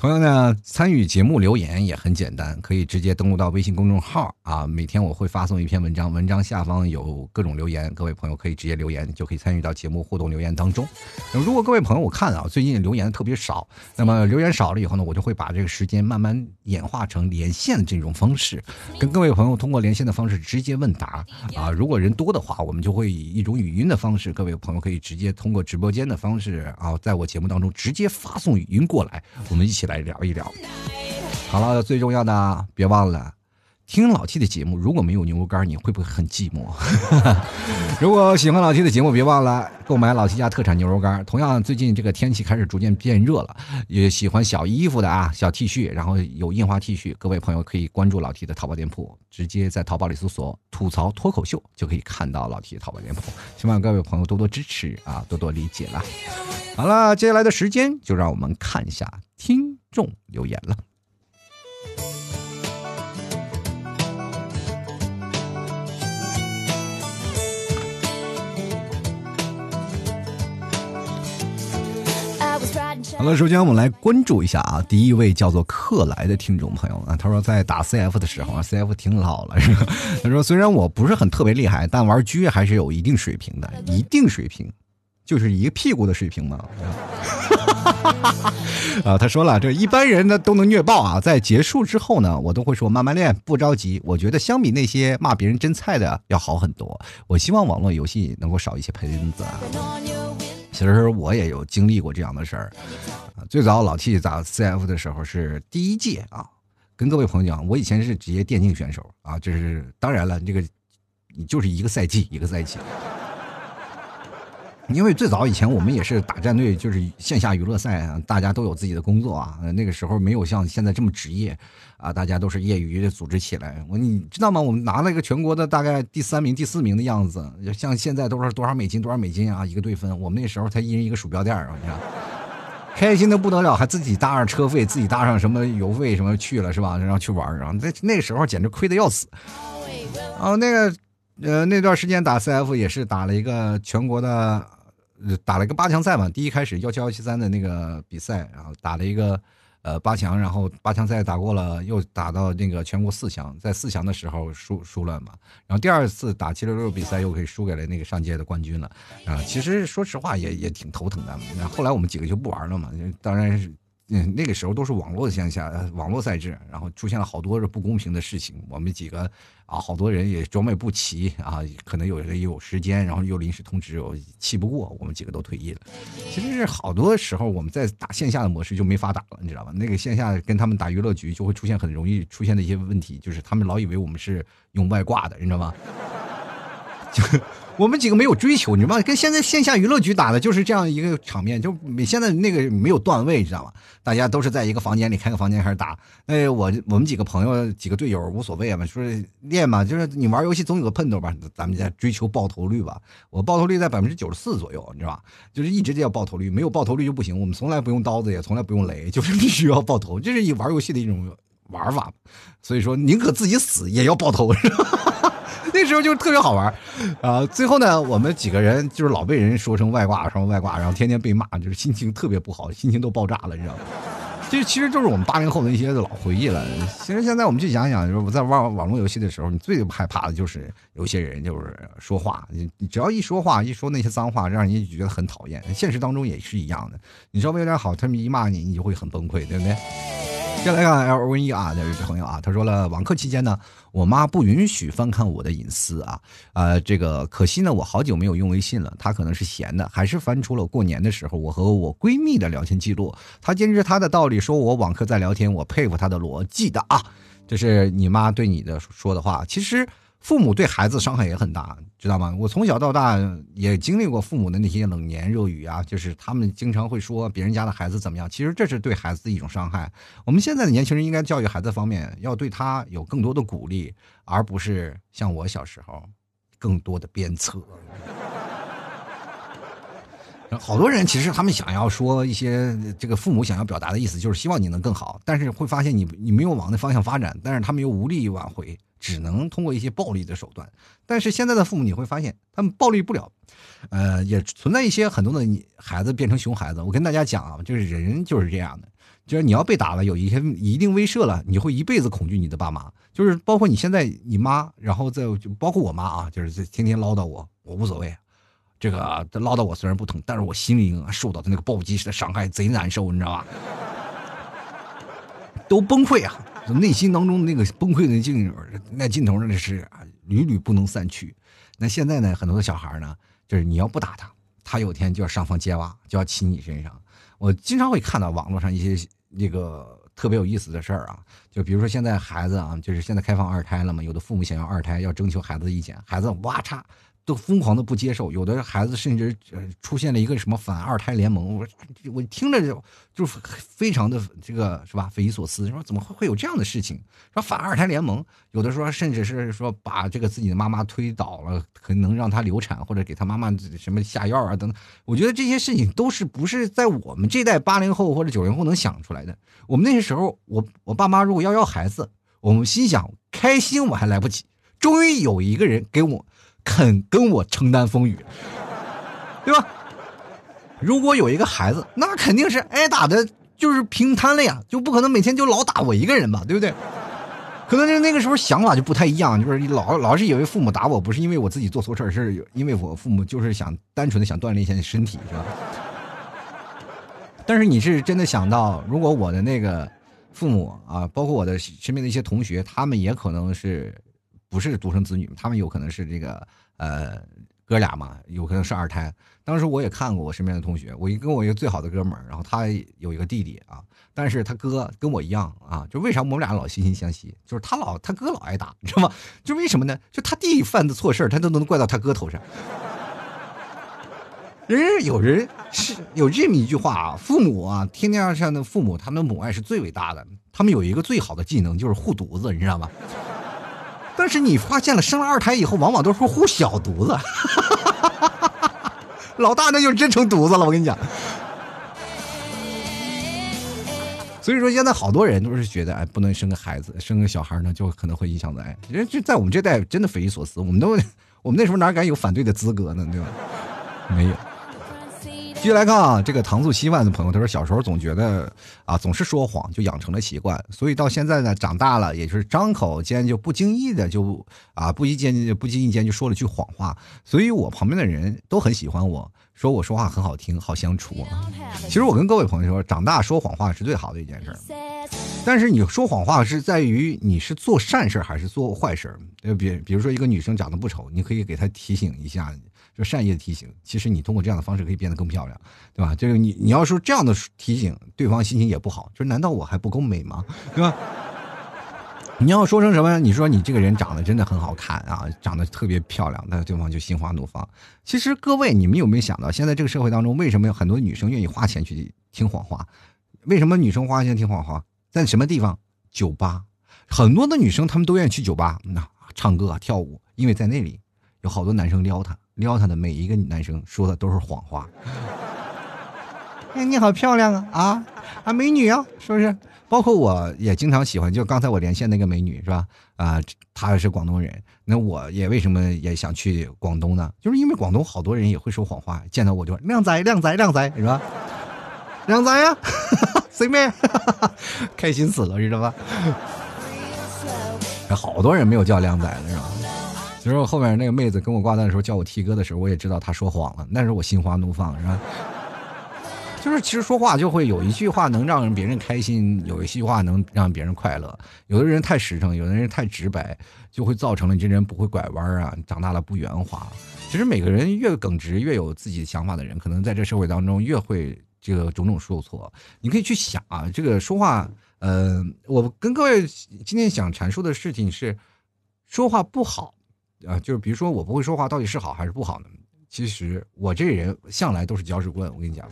同样呢，参与节目留言也很简单，可以直接登录到微信公众号啊。每天我会发送一篇文章，文章下方有各种留言，各位朋友可以直接留言，就可以参与到节目互动留言当中。如果各位朋友我看啊，最近留言特别少，那么留言少了以后呢，我就会把这个时间慢慢演化成连线的这种方式，跟各位朋友通过连线的方式直接问答啊。如果人多的话，我们就会以一种语音的方式，各位朋友可以直接通过直播间的方式啊，在我节目当中直接发送语音过来，我们一起来聊一聊。好了，最重要的别忘了听老 T 的节目。如果没有牛肉干，你会不会很寂寞？[laughs] 如果喜欢老 T 的节目，别忘了购买老 T 家特产牛肉干。同样，最近这个天气开始逐渐变热了，也喜欢小衣服的啊，小 T 恤，然后有印花 T 恤，各位朋友可以关注老 T 的淘宝店铺，直接在淘宝里搜索“吐槽脱口秀”就可以看到老 T 的淘宝店铺。希望各位朋友多多支持啊，多多理解了。好了，接下来的时间就让我们看一下听众留言了。好了，首先我们来关注一下啊，第一位叫做克莱的听众朋友啊，他说在打 CF 的时候啊，[laughs] CF 挺老了是吧？他说虽然我不是很特别厉害，但玩狙还是有一定水平的，一定水平，就是一个屁股的水平嘛。[laughs] 啊，他说了，这一般人呢都能虐爆啊，在结束之后呢，我都会说慢慢练，不着急。我觉得相比那些骂别人真菜的要好很多。我希望网络游戏能够少一些喷子啊。其实我也有经历过这样的事儿。最早老 T 打 CF 的时候是第一届啊，跟各位朋友讲，我以前是职业电竞选手啊，就是当然了，这个你就是一个赛季一个赛季。因为最早以前我们也是打战队，就是线下娱乐赛啊，大家都有自己的工作啊。那个时候没有像现在这么职业啊，大家都是业余的组织起来。我你知道吗？我们拿了一个全国的大概第三名、第四名的样子。像现在都是多少美金、多少美金啊，一个队分。我们那时候才一人一个鼠标垫儿，你看，开心的不得了，还自己搭上车费，自己搭上什么油费什么去了是吧？然后去玩然后那那个时候简直亏的要死。哦，那个呃那段时间打 CF 也是打了一个全国的。打了一个八强赛嘛，第一开始幺七幺七三的那个比赛，然后打了一个呃八强，然后八强赛打过了，又打到那个全国四强，在四强的时候输输了嘛，然后第二次打七六六比赛又可以输给了那个上届的冠军了啊，其实说实话也也挺头疼的，那后来我们几个就不玩了嘛，当然是。嗯，那个时候都是网络线下，网络赛制，然后出现了好多不公平的事情。我们几个啊，好多人也装备不齐啊，可能有人有时间，然后又临时通知，气不过，我们几个都退役了。其实是好多时候我们在打线下的模式就没法打了，你知道吧？那个线下跟他们打娱乐局就会出现很容易出现的一些问题，就是他们老以为我们是用外挂的，你知道吗？[laughs] 就。我们几个没有追求，你知道吗？跟现在线下娱乐局打的就是这样一个场面，就现在那个没有段位，你知道吗？大家都是在一个房间里开个房间开始打。哎，我我们几个朋友几个队友无所谓嘛，说练嘛，就是你玩游戏总有个喷头吧，咱们家追求爆头率吧。我爆头率在百分之九十四左右，你知道吧？就是一直就要爆头率，没有爆头率就不行。我们从来不用刀子，也从来不用雷，就是必须要爆头，这是一玩游戏的一种玩法。所以说，宁可自己死也要爆头，是吧？那时候就特别好玩，啊，最后呢，我们几个人就是老被人说成外挂，说外挂，然后天天被骂，就是心情特别不好，心情都爆炸了，你知道吗？这其实就是我们八零后的一些老回忆了。其实现在我们去想想，就是我在玩网络游戏的时候，你最害怕的就是有些人就是说话，你你只要一说话，一说那些脏话，让人家觉得很讨厌。现实当中也是一样的，你稍微有点好，他们一骂你，你就会很崩溃，对不对？先来看 L O N E 啊，这位朋友啊，他说了，网课期间呢，我妈不允许翻看我的隐私啊，呃，这个可惜呢，我好久没有用微信了，她可能是闲的，还是翻出了过年的时候我和我闺蜜的聊天记录，她坚持她的道理，说我网课在聊天，我佩服她的逻辑的啊，这是你妈对你的说的话。其实父母对孩子伤害也很大，知道吗？我从小到大也经历过父母的那些冷言热语啊，就是他们经常会说别人家的孩子怎么样，其实这是对孩子的一种伤害。我们现在的年轻人应该教育孩子方面要对他有更多的鼓励，而不是像我小时候更多的鞭策。好多人其实他们想要说一些这个父母想要表达的意思，就是希望你能更好，但是会发现你你没有往那方向发展，但是他们又无力挽回，只能通过一些暴力的手段。但是现在的父母你会发现，他们暴力不了，呃，也存在一些很多的孩子变成熊孩子。我跟大家讲啊，就是人就是这样的，就是你要被打了，有一些一定威慑了，你会一辈子恐惧你的爸妈。就是包括你现在你妈，然后再就包括我妈啊，就是天天唠叨我，我无所谓。这个唠叨我虽然不疼，但是我心灵受到的那个暴击式的伤害贼难受，你知道吧？[laughs] 都崩溃啊！内心当中那个崩溃的劲那劲头那是屡屡不能散去。那现在呢，很多的小孩呢，就是你要不打他，他有天就要上房揭瓦，就要骑你身上。我经常会看到网络上一些那个特别有意思的事儿啊，就比如说现在孩子啊，就是现在开放二胎了嘛，有的父母想要二胎，要征求孩子的意见，孩子哇嚓。都疯狂的不接受，有的孩子甚至出现了一个什么反二胎联盟，我我听着就就非常的这个是吧匪夷所思，说怎么会会有这样的事情？说反二胎联盟，有的说甚至是说把这个自己的妈妈推倒了，可能让她流产或者给她妈妈什么下药啊等等。我觉得这些事情都是不是在我们这代八零后或者九零后能想出来的。我们那个时候，我我爸妈如果要要孩子，我们心想开心我还来不及，终于有一个人给我。肯跟我承担风雨，对吧？如果有一个孩子，那肯定是挨打的，就是平摊了呀，就不可能每天就老打我一个人吧，对不对？可能就那个时候想法就不太一样，就是老老是以为父母打我不是因为我自己做错事儿，是因为我父母就是想单纯的想锻炼一下身体，是吧？但是你是真的想到，如果我的那个父母啊，包括我的身边的一些同学，他们也可能是。不是独生子女，他们有可能是这个呃哥俩嘛，有可能是二胎。当时我也看过我身边的同学，我一跟我一个最好的哥们儿，然后他有一个弟弟啊，但是他哥跟我一样啊，就为啥我们俩老惺惺相惜？就是他老他哥老挨打，你知道吗？就为什么呢？就他弟犯的错事儿，他都能怪到他哥头上。人有人是有这么一句话啊，父母啊，天天上的父母，他们母爱是最伟大的，他们有一个最好的技能就是护犊子，你知道吗？但是你发现了，生了二胎以后，往往都是护小犊子，[laughs] 老大那就真成犊子了。我跟你讲，所以说现在好多人都是觉得，哎，不能生个孩子，生个小孩呢，就可能会影响的。哎，人就在我们这代真的匪夷所思，我们都，我们那时候哪敢有反对的资格呢？对吧？没有。继续来看啊，这个糖醋稀饭的朋友他说，小时候总觉得啊，总是说谎，就养成了习惯，所以到现在呢，长大了，也就是张口间就不经意的就啊，不一间不经意间就说了句谎话，所以我旁边的人都很喜欢我，说我说话很好听，好相处啊。其实我跟各位朋友说，长大说谎话是最好的一件事，但是你说谎话是在于你是做善事还是做坏事。呃，比比如说一个女生长得不丑，你可以给她提醒一下。就善意的提醒，其实你通过这样的方式可以变得更漂亮，对吧？就是你你要说这样的提醒，对方心情也不好。就是难道我还不够美吗？对吧？[laughs] 你要说成什么？你说你这个人长得真的很好看啊，长得特别漂亮，那对方就心花怒放。其实各位，你们有没有想到，现在这个社会当中，为什么有很多女生愿意花钱去听谎话？为什么女生花钱听谎话？在什么地方？酒吧，很多的女生她们都愿意去酒吧，那唱歌跳舞，因为在那里有好多男生撩她。撩她的每一个男生说的都是谎话。[laughs] 哎，你好漂亮啊啊啊，美女啊，是不是？包括我也经常喜欢，就刚才我连线那个美女是吧？啊，她是广东人，那我也为什么也想去广东呢？就是因为广东好多人也会说谎话，见到我就靓仔靓仔靓仔是吧？靓仔呀，[laughs] 随便，[laughs] 开心死了，知道吧？好多人没有叫靓仔的是吧？其实后面那个妹子跟我挂断的时候叫我 T 哥的时候，我也知道她说谎了，那时候我心花怒放，是吧？[laughs] 就是其实说话就会有一句话能让别人开心，有一句话能让别人快乐。有的人太实诚，有的人太直白，就会造成了你这人不会拐弯啊，长大了不圆滑。其实每个人越耿直、越有自己想法的人，可能在这社会当中越会这个种种受挫。你可以去想啊，这个说话，呃，我跟各位今天想阐述的事情是，说话不好。啊，就是比如说我不会说话，到底是好还是不好呢？其实我这人向来都是搅屎棍，我跟你讲，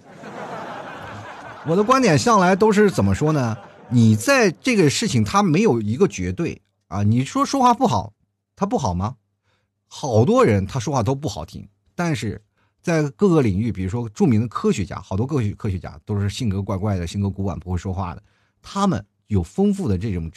我的观点向来都是怎么说呢？你在这个事情，它没有一个绝对啊。你说说话不好，他不好吗？好多人他说话都不好听，但是在各个领域，比如说著名的科学家，好多科学科学家都是性格怪怪的，性格古板，不会说话的，他们有丰富的这种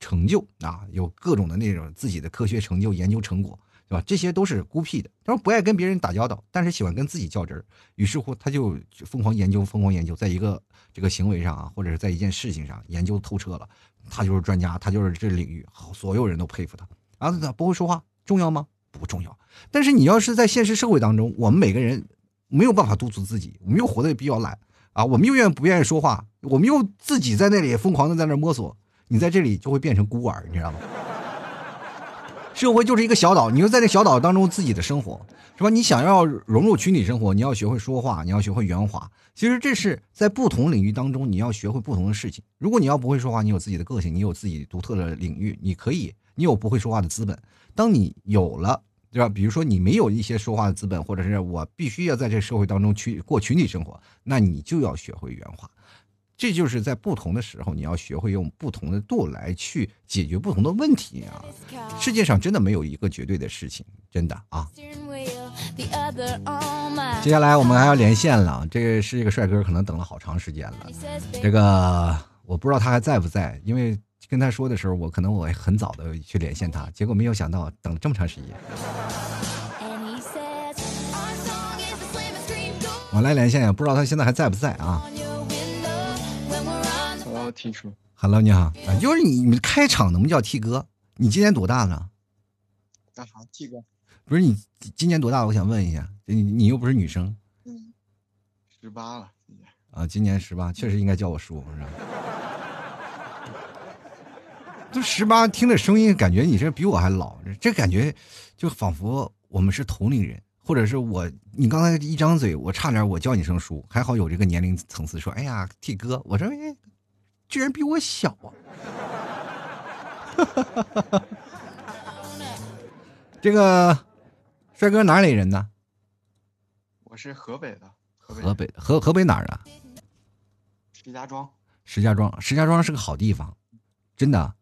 成就啊，有各种的那种自己的科学成就、研究成果。对吧？这些都是孤僻的，他说不爱跟别人打交道，但是喜欢跟自己较真儿。于是乎，他就疯狂研究，疯狂研究，在一个这个行为上啊，或者是在一件事情上研究透彻了，他就是专家，他就是这领域好，所有人都佩服他。啊，他不会说话重要吗？不重要。但是你要是在现实社会当中，我们每个人没有办法督促自己，我们又活得比较懒啊，我们又愿不愿意说话，我们又自己在那里疯狂的在那摸索，你在这里就会变成孤儿，你知道吗？社会就是一个小岛，你就在这小岛当中自己的生活，是吧？你想要融入群体生活，你要学会说话，你要学会圆滑。其实这是在不同领域当中，你要学会不同的事情。如果你要不会说话，你有自己的个性，你有自己独特的领域，你可以，你有不会说话的资本。当你有了，对吧？比如说你没有一些说话的资本，或者是我必须要在这社会当中去过群体生活，那你就要学会圆滑。这就是在不同的时候，你要学会用不同的度来去解决不同的问题啊！世界上真的没有一个绝对的事情，真的啊！接下来我们还要连线了，这个是一个帅哥，可能等了好长时间了。这个我不知道他还在不在，因为跟他说的时候，我可能我很早的去连线他，结果没有想到等了这么长时间。我来连线，不知道他现在还在不在啊？T 叔，Hello，你好，啊，就是你，你开场能不能叫 T 哥？你今年多大了？干啥？T 哥，不是你今年多大？我想问一下，你你又不是女生，嗯，十八了，今年啊，今年十八，确实应该叫我叔，是吧？[laughs] 都十八，听着声音，感觉你这比我还老，这感觉就仿佛我们是同龄人，或者是我，你刚才一张嘴，我差点我叫你声叔，还好有这个年龄层次，说，哎呀，T 哥，我说，哎。居然比我小啊！[laughs] 这个帅哥哪里人呢？我是河北的，河北河河北哪儿啊？石家庄。石家庄，石家庄是个好地方，真的。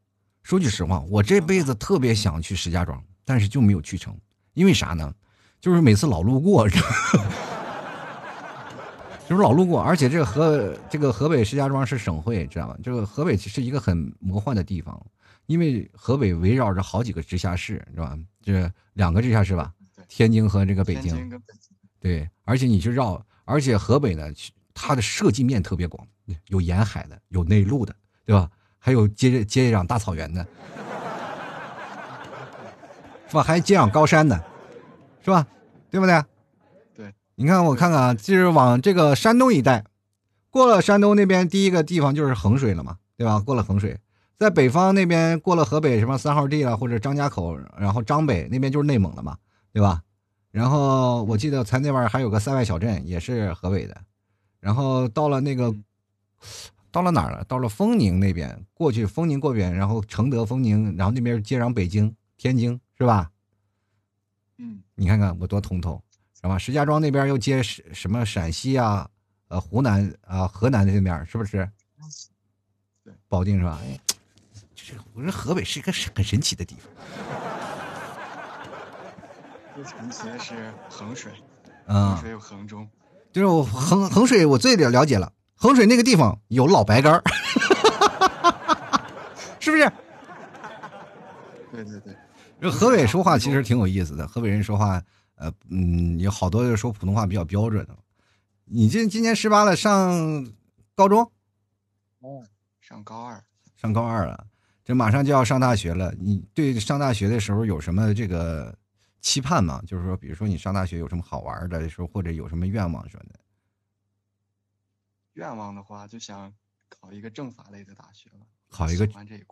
说句实话，我这辈子特别想去石家庄，但是就没有去成，因为啥呢？就是每次老路过。[laughs] 就是老路过，而且这个河，这个河北石家庄是省会，知道吧？这个河北是一个很魔幻的地方，因为河北围绕着好几个直辖市，知道吧？这两个直辖市吧，天津和这个北京。对，而且你去绕，而且河北呢，它的设计面特别广，有沿海的，有内陆的，对吧？还有接接壤大草原的，是吧？还接壤高山的，是吧？对不对？你看，我看看啊，就是往这个山东一带，过了山东那边，第一个地方就是衡水了嘛，对吧？过了衡水，在北方那边过了河北什么三号地了，或者张家口，然后张北那边就是内蒙了嘛，对吧？然后我记得在那边还有个塞外小镇，也是河北的。然后到了那个，到了哪儿了？到了丰宁那边，过去丰宁过边，然后承德、丰宁，然后那边接壤北京、天津，是吧？嗯，你看看我多通透。是吧？石家庄那边又接什什么陕西啊，呃，湖南啊，河南那边是不是？对，保定是吧？哎，这我说河北是一个很神奇的地方。最神奇的是衡水，嗯，衡水有衡中，就是我衡衡水我最了了解了，衡水那个地方有老白干 [laughs] 是不是？对对对，这河北说话其实挺有意思的，河北人说话。呃，嗯，有好多说普通话比较标准的。你今今年十八了，上高中？哦，上高二，上高二了，这马上就要上大学了。你对上大学的时候有什么这个期盼吗？就是说，比如说你上大学有什么好玩的时候，或者有什么愿望什么的？愿望的话，就想考一个政法类的大学了。考一个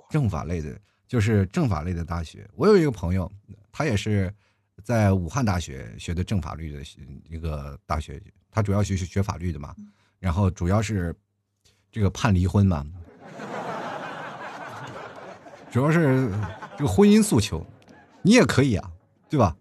政法类的，就是政法类的大学。我有一个朋友，他也是。在武汉大学学的政法律的一个大学，他主要学学法律的嘛，然后主要是这个判离婚嘛，主要是这个婚姻诉求，你也可以啊，对吧？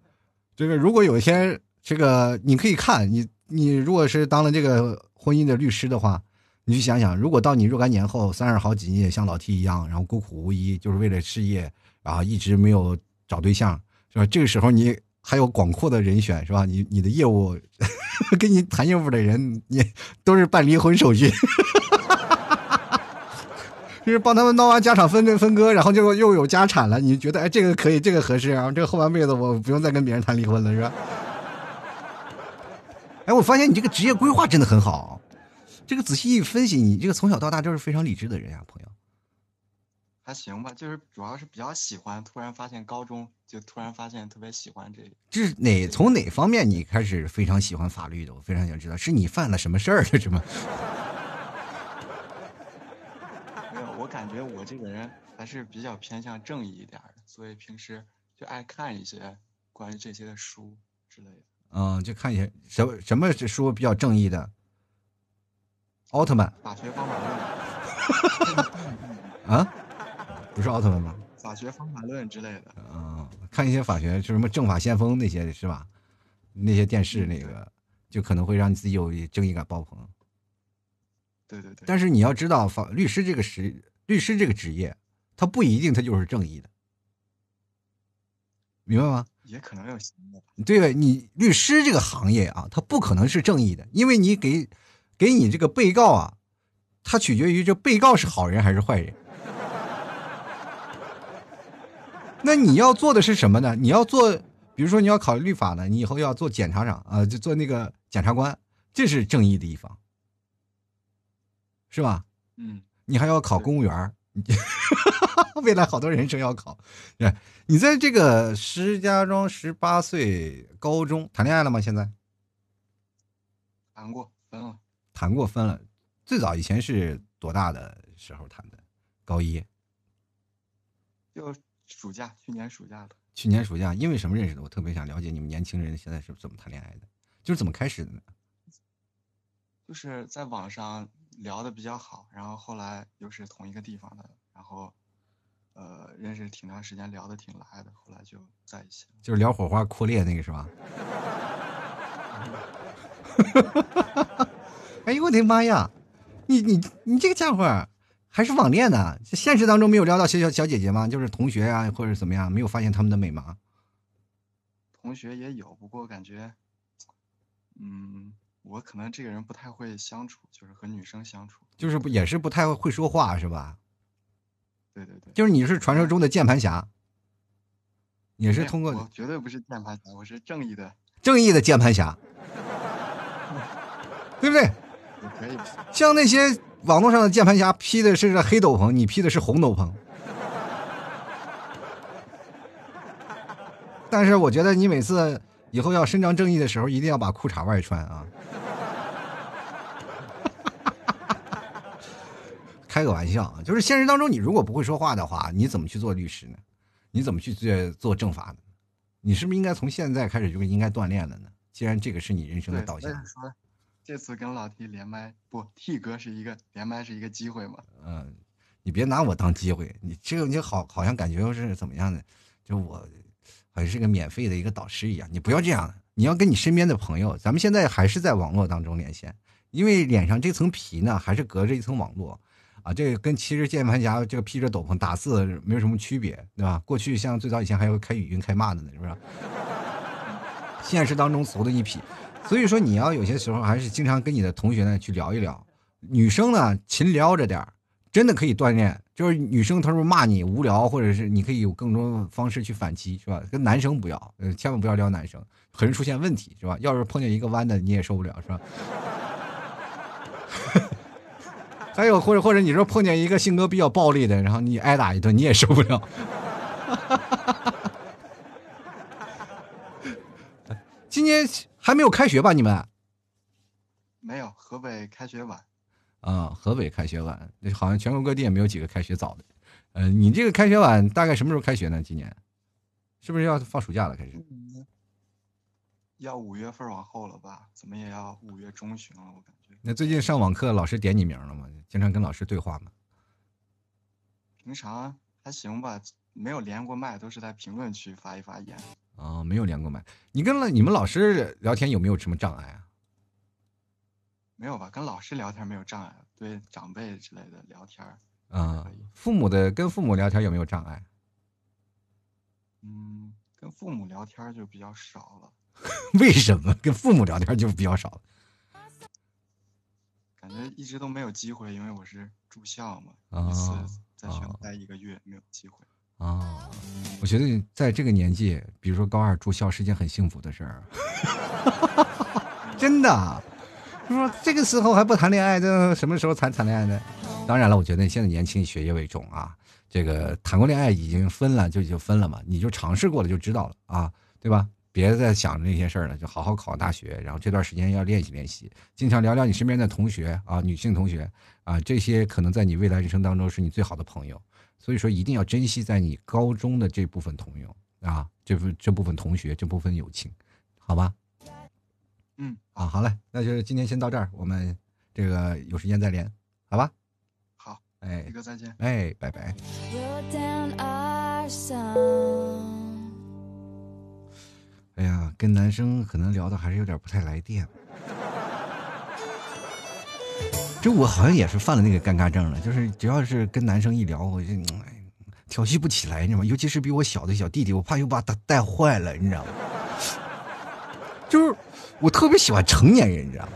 这个如果有一天，这个你可以看你，你如果是当了这个婚姻的律师的话，你去想想，如果到你若干年后，三十好几，你也像老 T 一样，然后孤苦无依，就是为了事业，然后一直没有找对象，是吧？这个时候你还有广阔的人选，是吧？你你的业务，[laughs] 跟你谈业务的人，你都是办离婚手续。[laughs] 就是帮他们闹完家产分分割，然后就又有家产了。你觉得哎，这个可以，这个合适，然后这个后半辈子我不用再跟别人谈离婚了，是吧？哎，我发现你这个职业规划真的很好。这个仔细一分析，你这个从小到大就是非常理智的人呀，朋友。还行吧，就是主要是比较喜欢。突然发现高中就突然发现特别喜欢这个。这是哪从哪方面你开始非常喜欢法律的？我非常想知道，是你犯了什么事儿了，是吗？[laughs] 没有，我感觉我这个人还是比较偏向正义一点的，所以平时就爱看一些关于这些的书之类的。嗯，就看一些什么什么书比较正义的？奥特曼。法学方法论。[laughs] 啊？不是奥特曼吗？法学方法论之类的。嗯，看一些法学，就什么正法先锋那些是吧？那些电视那个，就可能会让你自己有正义感爆棚。对对对。但是你要知道，法律师这个是。律师这个职业，他不一定他就是正义的，明白吗？也可能有行的。对你律师这个行业啊，他不可能是正义的，因为你给给你这个被告啊，他取决于这被告是好人还是坏人。那你要做的是什么呢？你要做，比如说你要考律法呢，你以后要做检察长啊，就做那个检察官，这是正义的一方，是吧？嗯。你还要考公务员 [laughs] 未来好多人生要考。你在这个石家庄十八岁高中谈恋爱了吗？现在谈过分了，谈过分了。最早以前是多大的时候谈的？高一，就暑假，去年暑假的。去年暑假，因为什么认识的？我特别想了解你们年轻人现在是怎么谈恋爱的，就是怎么开始的呢？就是在网上。聊的比较好，然后后来又是同一个地方的，然后，呃，认识挺长时间，聊的挺来的，后来就在一起了。就是聊火花扩裂那个是吧？[laughs] 哎呦我的妈呀！你你你这个家伙还是网恋呢？现实当中没有撩到小小小姐姐吗？就是同学啊，或者怎么样，没有发现他们的美吗？同学也有，不过感觉，嗯。我可能这个人不太会相处，就是和女生相处，就是不也是不太会说话，是吧？对对对，就是你是传说中的键盘侠，也是通过，我绝对不是键盘侠，我是正义的，正义的键盘侠，[laughs] 对不对？可以。像那些网络上的键盘侠披的是黑斗篷，你披的是红斗篷，[laughs] 但是我觉得你每次以后要伸张正义的时候，一定要把裤衩外穿啊。[laughs] 开个玩笑啊，就是现实当中，你如果不会说话的话，你怎么去做律师呢？你怎么去做做政法呢？你是不是应该从现在开始就应该锻炼了呢？既然这个是你人生的导向。这次跟老 T 连麦，不，T 哥是一个连麦是一个机会嘛？嗯，你别拿我当机会，你这个你好好像感觉又是怎么样的？就我好像是个免费的一个导师一样，你不要这样，你要跟你身边的朋友，咱们现在还是在网络当中连线，因为脸上这层皮呢，还是隔着一层网络。啊，这个跟其实键盘侠这个披着斗篷打字没有什么区别，对吧？过去像最早以前还有开语音开骂的呢，是不是？现实当中俗的一批，所以说你要有些时候还是经常跟你的同学呢去聊一聊。女生呢勤撩着点真的可以锻炼。就是女生她说骂你无聊，或者是你可以有更多方式去反击，是吧？跟男生不要，呃，千万不要撩男生，很容易出现问题，是吧？要是碰见一个弯的，你也受不了，是吧？[laughs] 还有或者或者你说碰见一个性格比较暴力的，然后你挨打一顿你也受不了。[laughs] 今年还没有开学吧？你们？没有，河北开学晚。啊，河北开学晚，好像全国各地也没有几个开学早的。嗯，你这个开学晚大概什么时候开学呢？今年是不是要放暑假了？开始？要五月份往后了吧？怎么也要五月中旬了，我感觉。那最近上网课，老师点你名了吗？经常跟老师对话吗？平常还行吧，没有连过麦，都是在评论区发一发言。啊，没有连过麦。你跟了你们老师聊天有没有什么障碍啊？没有吧？跟老师聊天没有障碍，对长辈之类的聊天儿啊父母的跟父母聊天有没有障碍？嗯，跟父母聊天就比较少了，[laughs] 为什么跟父母聊天就比较少了？感觉一直都没有机会，因为我是住校嘛，啊一次在学啊校待一个月没有机会。啊，我觉得在这个年纪，比如说高二住校是件很幸福的事儿，[laughs] 真的。说这个时候还不谈恋爱，这什么时候才谈恋爱呢？当然了，我觉得现在年轻学业为重啊。这个谈过恋爱已经分了，就就分了嘛，你就尝试过了就知道了啊，对吧？别再想着那些事儿了，就好好考大学，然后这段时间要练习练习，经常聊聊你身边的同学啊，女性同学啊，这些可能在你未来人生当中是你最好的朋友。所以说，一定要珍惜在你高中的这部分朋友啊，这部这部分同学，这部分友情，好吧？嗯，啊，好嘞，那就是今天先到这儿，我们这个有时间再连，好吧？好，哎一哥再见。哎，拜拜。哎呀，跟男生可能聊的还是有点不太来电。这我好像也是犯了那个尴尬症了，就是只要是跟男生一聊，我就哎调戏不起来，你知道吗？尤其是比我小的小弟弟，我怕又把他带坏了，你知道吗？就是我特别喜欢成年人，你知道吗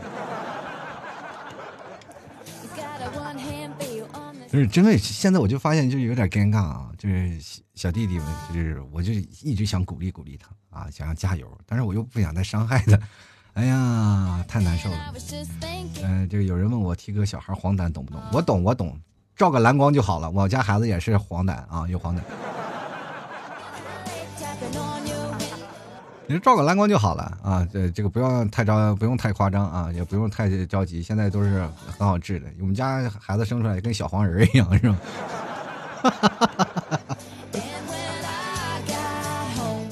？You got a one hand feel on the 就是真的，现在我就发现就有点尴尬啊，就是小弟弟们，就是我就一直想鼓励鼓励他啊，想让加油，但是我又不想再伤害他，哎呀，太难受了。嗯、这个有人问我提哥小孩黄疸懂不懂？我懂，我懂，照个蓝光就好了。我家孩子也是黄疸啊，有黄疸，你说照个蓝光就好了啊。这这个不要太着，不用太夸张啊，也不用太着急。现在都是很好治的。我们家孩子生出来跟小黄人一样，是吧？哈哈哈哈哈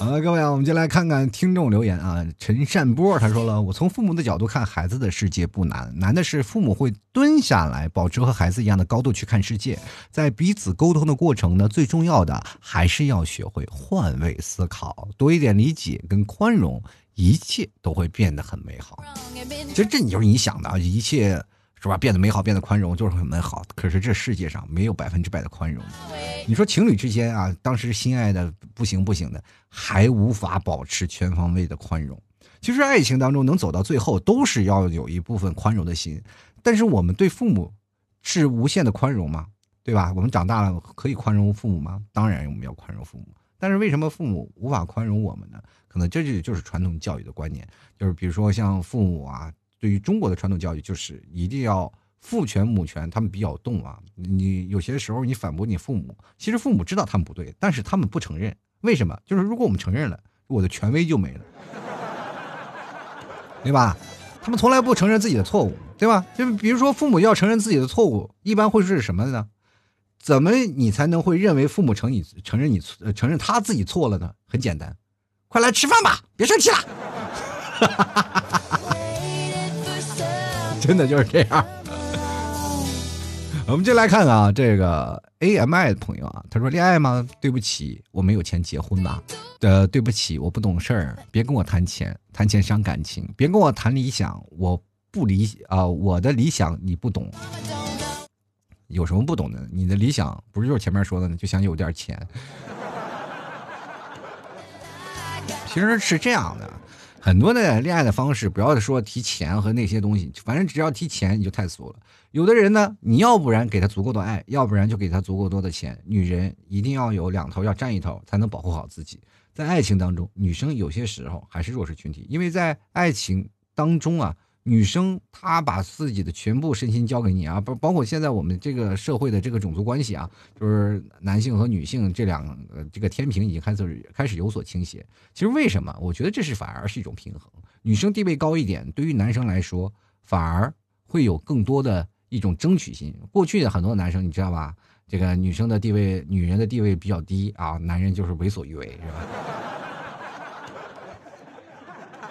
好了，各位啊，我们就来看看听众留言啊。陈善波他说了，我从父母的角度看孩子的世界不难，难的是父母会蹲下来，保持和孩子一样的高度去看世界。在彼此沟通的过程呢，最重要的还是要学会换位思考，多一点理解跟宽容，一切都会变得很美好。其实这你就是你想的啊，一切是吧？变得美好，变得宽容，就是很美好。可是这世界上没有百分之百的宽容。你说情侣之间啊，当时心爱的不行不行的，还无法保持全方位的宽容。其实爱情当中能走到最后，都是要有一部分宽容的心。但是我们对父母是无限的宽容吗？对吧？我们长大了可以宽容父母吗？当然我们要宽容父母。但是为什么父母无法宽容我们呢？可能这就就是传统教育的观念，就是比如说像父母啊，对于中国的传统教育就是一定要父权母权，他们比较动啊。你有些时候你反驳你父母，其实父母知道他们不对，但是他们不承认。为什么？就是如果我们承认了，我的权威就没了，对吧？他们从来不承认自己的错误，对吧？就比如说父母要承认自己的错误，一般会是什么呢？怎么你才能会认为父母承你承认你承认他自己错了呢？很简单，快来吃饭吧，别生气了。[laughs] 真的就是这样。我们就来看看啊，这个 AMI 的朋友啊，他说恋爱吗？对不起，我没有钱结婚吧。呃，对不起，我不懂事儿，别跟我谈钱，谈钱伤感情。别跟我谈理想，我不理啊、我的理想你不懂。有什么不懂的？你的理想不是就是前面说的呢？就想有点钱。其实是这样的，很多的恋爱的方式，不要说提钱和那些东西，反正只要提钱你就太俗了。有的人呢，你要不然给他足够的爱，要不然就给他足够多的钱。女人一定要有两头，要占一头，才能保护好自己。在爱情当中，女生有些时候还是弱势群体，因为在爱情当中啊，女生她把自己的全部身心交给你啊，包包括现在我们这个社会的这个种族关系啊，就是男性和女性这两个这个天平已经开始开始有所倾斜。其实为什么？我觉得这是反而是一种平衡。女生地位高一点，对于男生来说，反而会有更多的一种争取心。过去的很多男生，你知道吧？这个女生的地位，女人的地位比较低啊，男人就是为所欲为，是吧？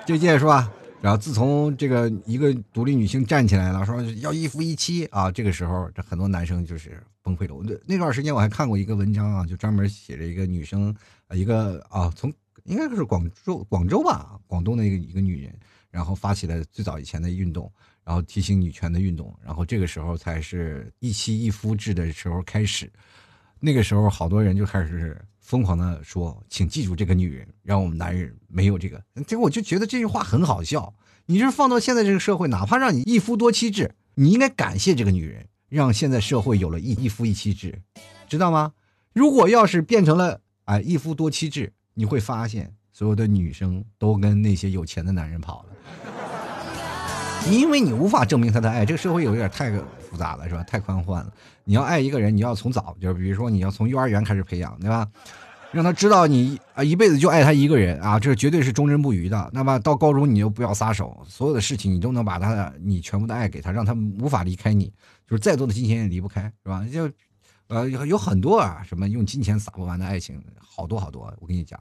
就这届是吧？然后自从这个一个独立女性站起来了，说要一夫一妻啊，这个时候这很多男生就是崩溃了。我那段时间我还看过一个文章啊，就专门写着一个女生，一个啊从应该是广州广州吧，广东的一个一个女人，然后发起了最早以前的运动，然后提醒女权的运动，然后这个时候才是一妻一夫制的时候开始。那个时候，好多人就开始疯狂的说：“请记住这个女人，让我们男人没有这个。”结果我就觉得这句话很好笑。你这放到现在这个社会，哪怕让你一夫多妻制，你应该感谢这个女人，让现在社会有了一一夫一妻制，知道吗？如果要是变成了哎一夫多妻制，你会发现所有的女生都跟那些有钱的男人跑了。因为你无法证明他的爱，这个社会有点太复杂了，是吧？太宽泛了。你要爱一个人，你要从早，就是比如说你要从幼儿园开始培养，对吧？让他知道你啊一辈子就爱他一个人啊，这绝对是忠贞不渝的。那么到高中你就不要撒手，所有的事情你都能把他的你全部的爱给他，让他无法离开你，就是再多的金钱也离不开，是吧？就呃有有很多啊，什么用金钱撒不完的爱情，好多好多。我跟你讲，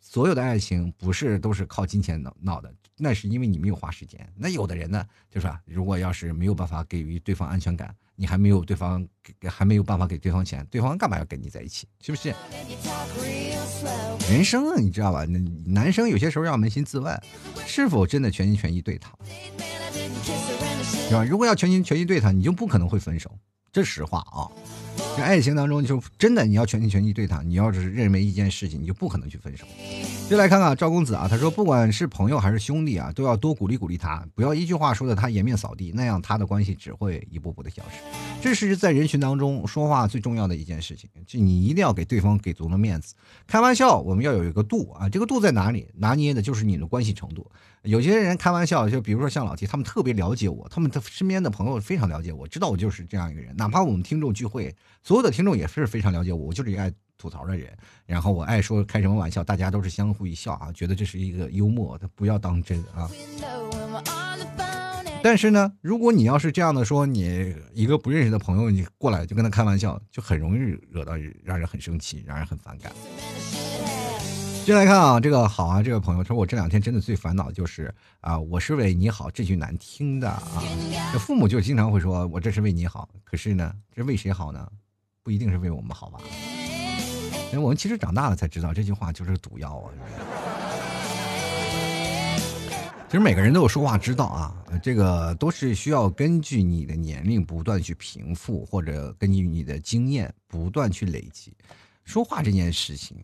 所有的爱情不是都是靠金钱闹闹的，那是因为你没有花时间。那有的人呢，就是啊，如果要是没有办法给予对方安全感，你还没有对方给还没有办法给对方钱，对方干嘛要跟你在一起？是不是？人生啊，你知道吧？男生有些时候要扪心自问，是否真的全心全意对他，是吧？如果要全心全意对他，你就不可能会分手，这实话啊。在爱情当中，就真的你要全心全意对他，你要是认为一件事情，你就不可能去分手。就来看看赵公子啊，他说不管是朋友还是兄弟啊，都要多鼓励鼓励他，不要一句话说的他颜面扫地，那样他的关系只会一步步的消失。这是在人群当中说话最重要的一件事情，就你一定要给对方给足了面子。开玩笑，我们要有一个度啊，这个度在哪里？拿捏的就是你的关系程度。有些人开玩笑，就比如说像老 T，他们特别了解我，他们的身边的朋友非常了解我，知道我就是这样一个人。哪怕我们听众聚会，所有的听众也是非常了解我，我就是一个爱吐槽的人。然后我爱说开什么玩笑，大家都是相互一笑啊，觉得这是一个幽默，他不要当真啊。但是呢，如果你要是这样的说，你一个不认识的朋友，你过来就跟他开玩笑，就很容易惹到让人很生气，让人很反感。进来看啊，这个好啊，这个朋友说我这两天真的最烦恼的就是啊，我是为你好这句难听的啊，这父母就经常会说我这是为你好，可是呢，这为谁好呢？不一定是为我们好吧？因为我们其实长大了才知道这句话就是毒药啊。其实每个人都有说话之道啊，呃这个都是需要根据你的年龄不断去平复，或者根据你的经验不断去累积。说话这件事情，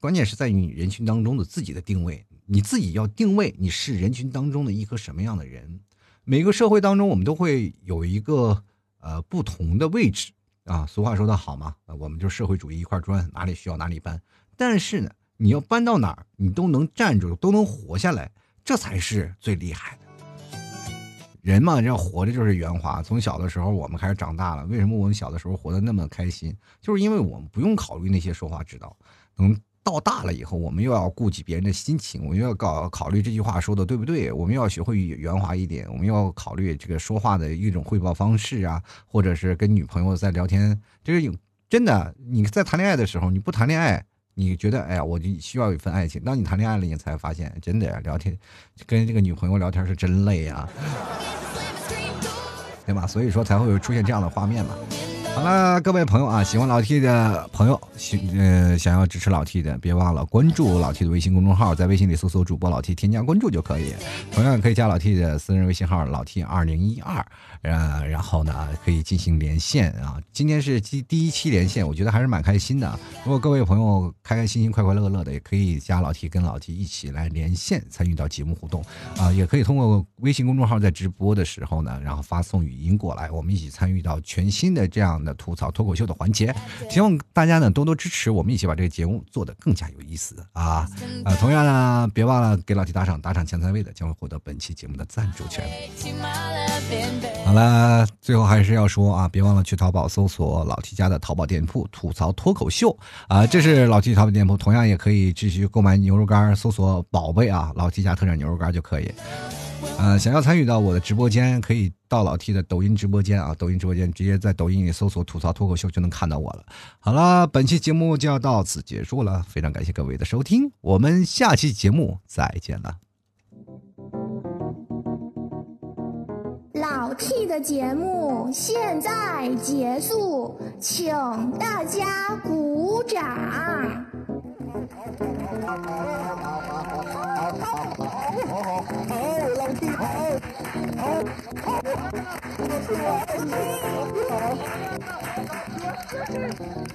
关键是在于你人群当中的自己的定位，你自己要定位你是人群当中的一颗什么样的人。每个社会当中，我们都会有一个呃不同的位置啊。俗话说得好嘛，我们就社会主义一块砖，哪里需要哪里搬。但是呢，你要搬到哪儿，你都能站住，都能活下来，这才是最厉害的。人嘛，要活着就是圆滑。从小的时候，我们开始长大了，为什么我们小的时候活得那么开心？就是因为我们不用考虑那些说话之道。能到大了以后，我们又要顾及别人的心情，我们又要搞考虑这句话说的对不对，我们要学会圆滑一点，我们要考虑这个说话的一种汇报方式啊，或者是跟女朋友在聊天，这个有真的你在谈恋爱的时候，你不谈恋爱。你觉得，哎呀，我就需要一份爱情。当你谈恋爱了，你才发现，真的呀，聊天跟这个女朋友聊天是真累啊。[laughs] 对吧？所以说才会有出现这样的画面嘛。好了，各位朋友啊，喜欢老 T 的朋友，喜呃想要支持老 T 的，别忘了关注老 T 的微信公众号，在微信里搜索主播老 T，添加关注就可以。同样可以加老 T 的私人微信号老 T 二零一二，呃，然后呢可以进行连线啊。今天是第第一期连线，我觉得还是蛮开心的。如果各位朋友开开心心、快快乐乐的，也可以加老 T 跟老 T 一起来连线参与到节目互动啊，也可以通过微信公众号在直播的时候呢，然后发送语音过来，我们一起参与到全新的这样的吐槽脱口秀的环节。希望大家呢多多支持，我们一起把这个节目做得更加有意思啊！呃，同样呢，别忘了给老 T 打赏，打赏前三位的将会获得本期节目的赞助权。好了，最后还是要说啊，别忘了去淘宝搜索老 T 家的淘宝店铺“吐槽脱口秀”啊，这是老 T 淘宝店铺，同样也可以继续购买牛肉干，搜索“宝贝”啊，老 T 家特产牛肉干就可以。呃，想要参与到我的直播间，可以到老 T 的抖音直播间啊，抖音直播间直接在抖音里搜索“吐槽脱口秀”就能看到我了。好了，本期节目就要到此结束了，非常感谢各位的收听，我们下期节目再见了。老 T 的节目现在结束，请大家鼓掌。好好好好好好，好，好，好，好，老弟，好，好，好，我是我爱你，好。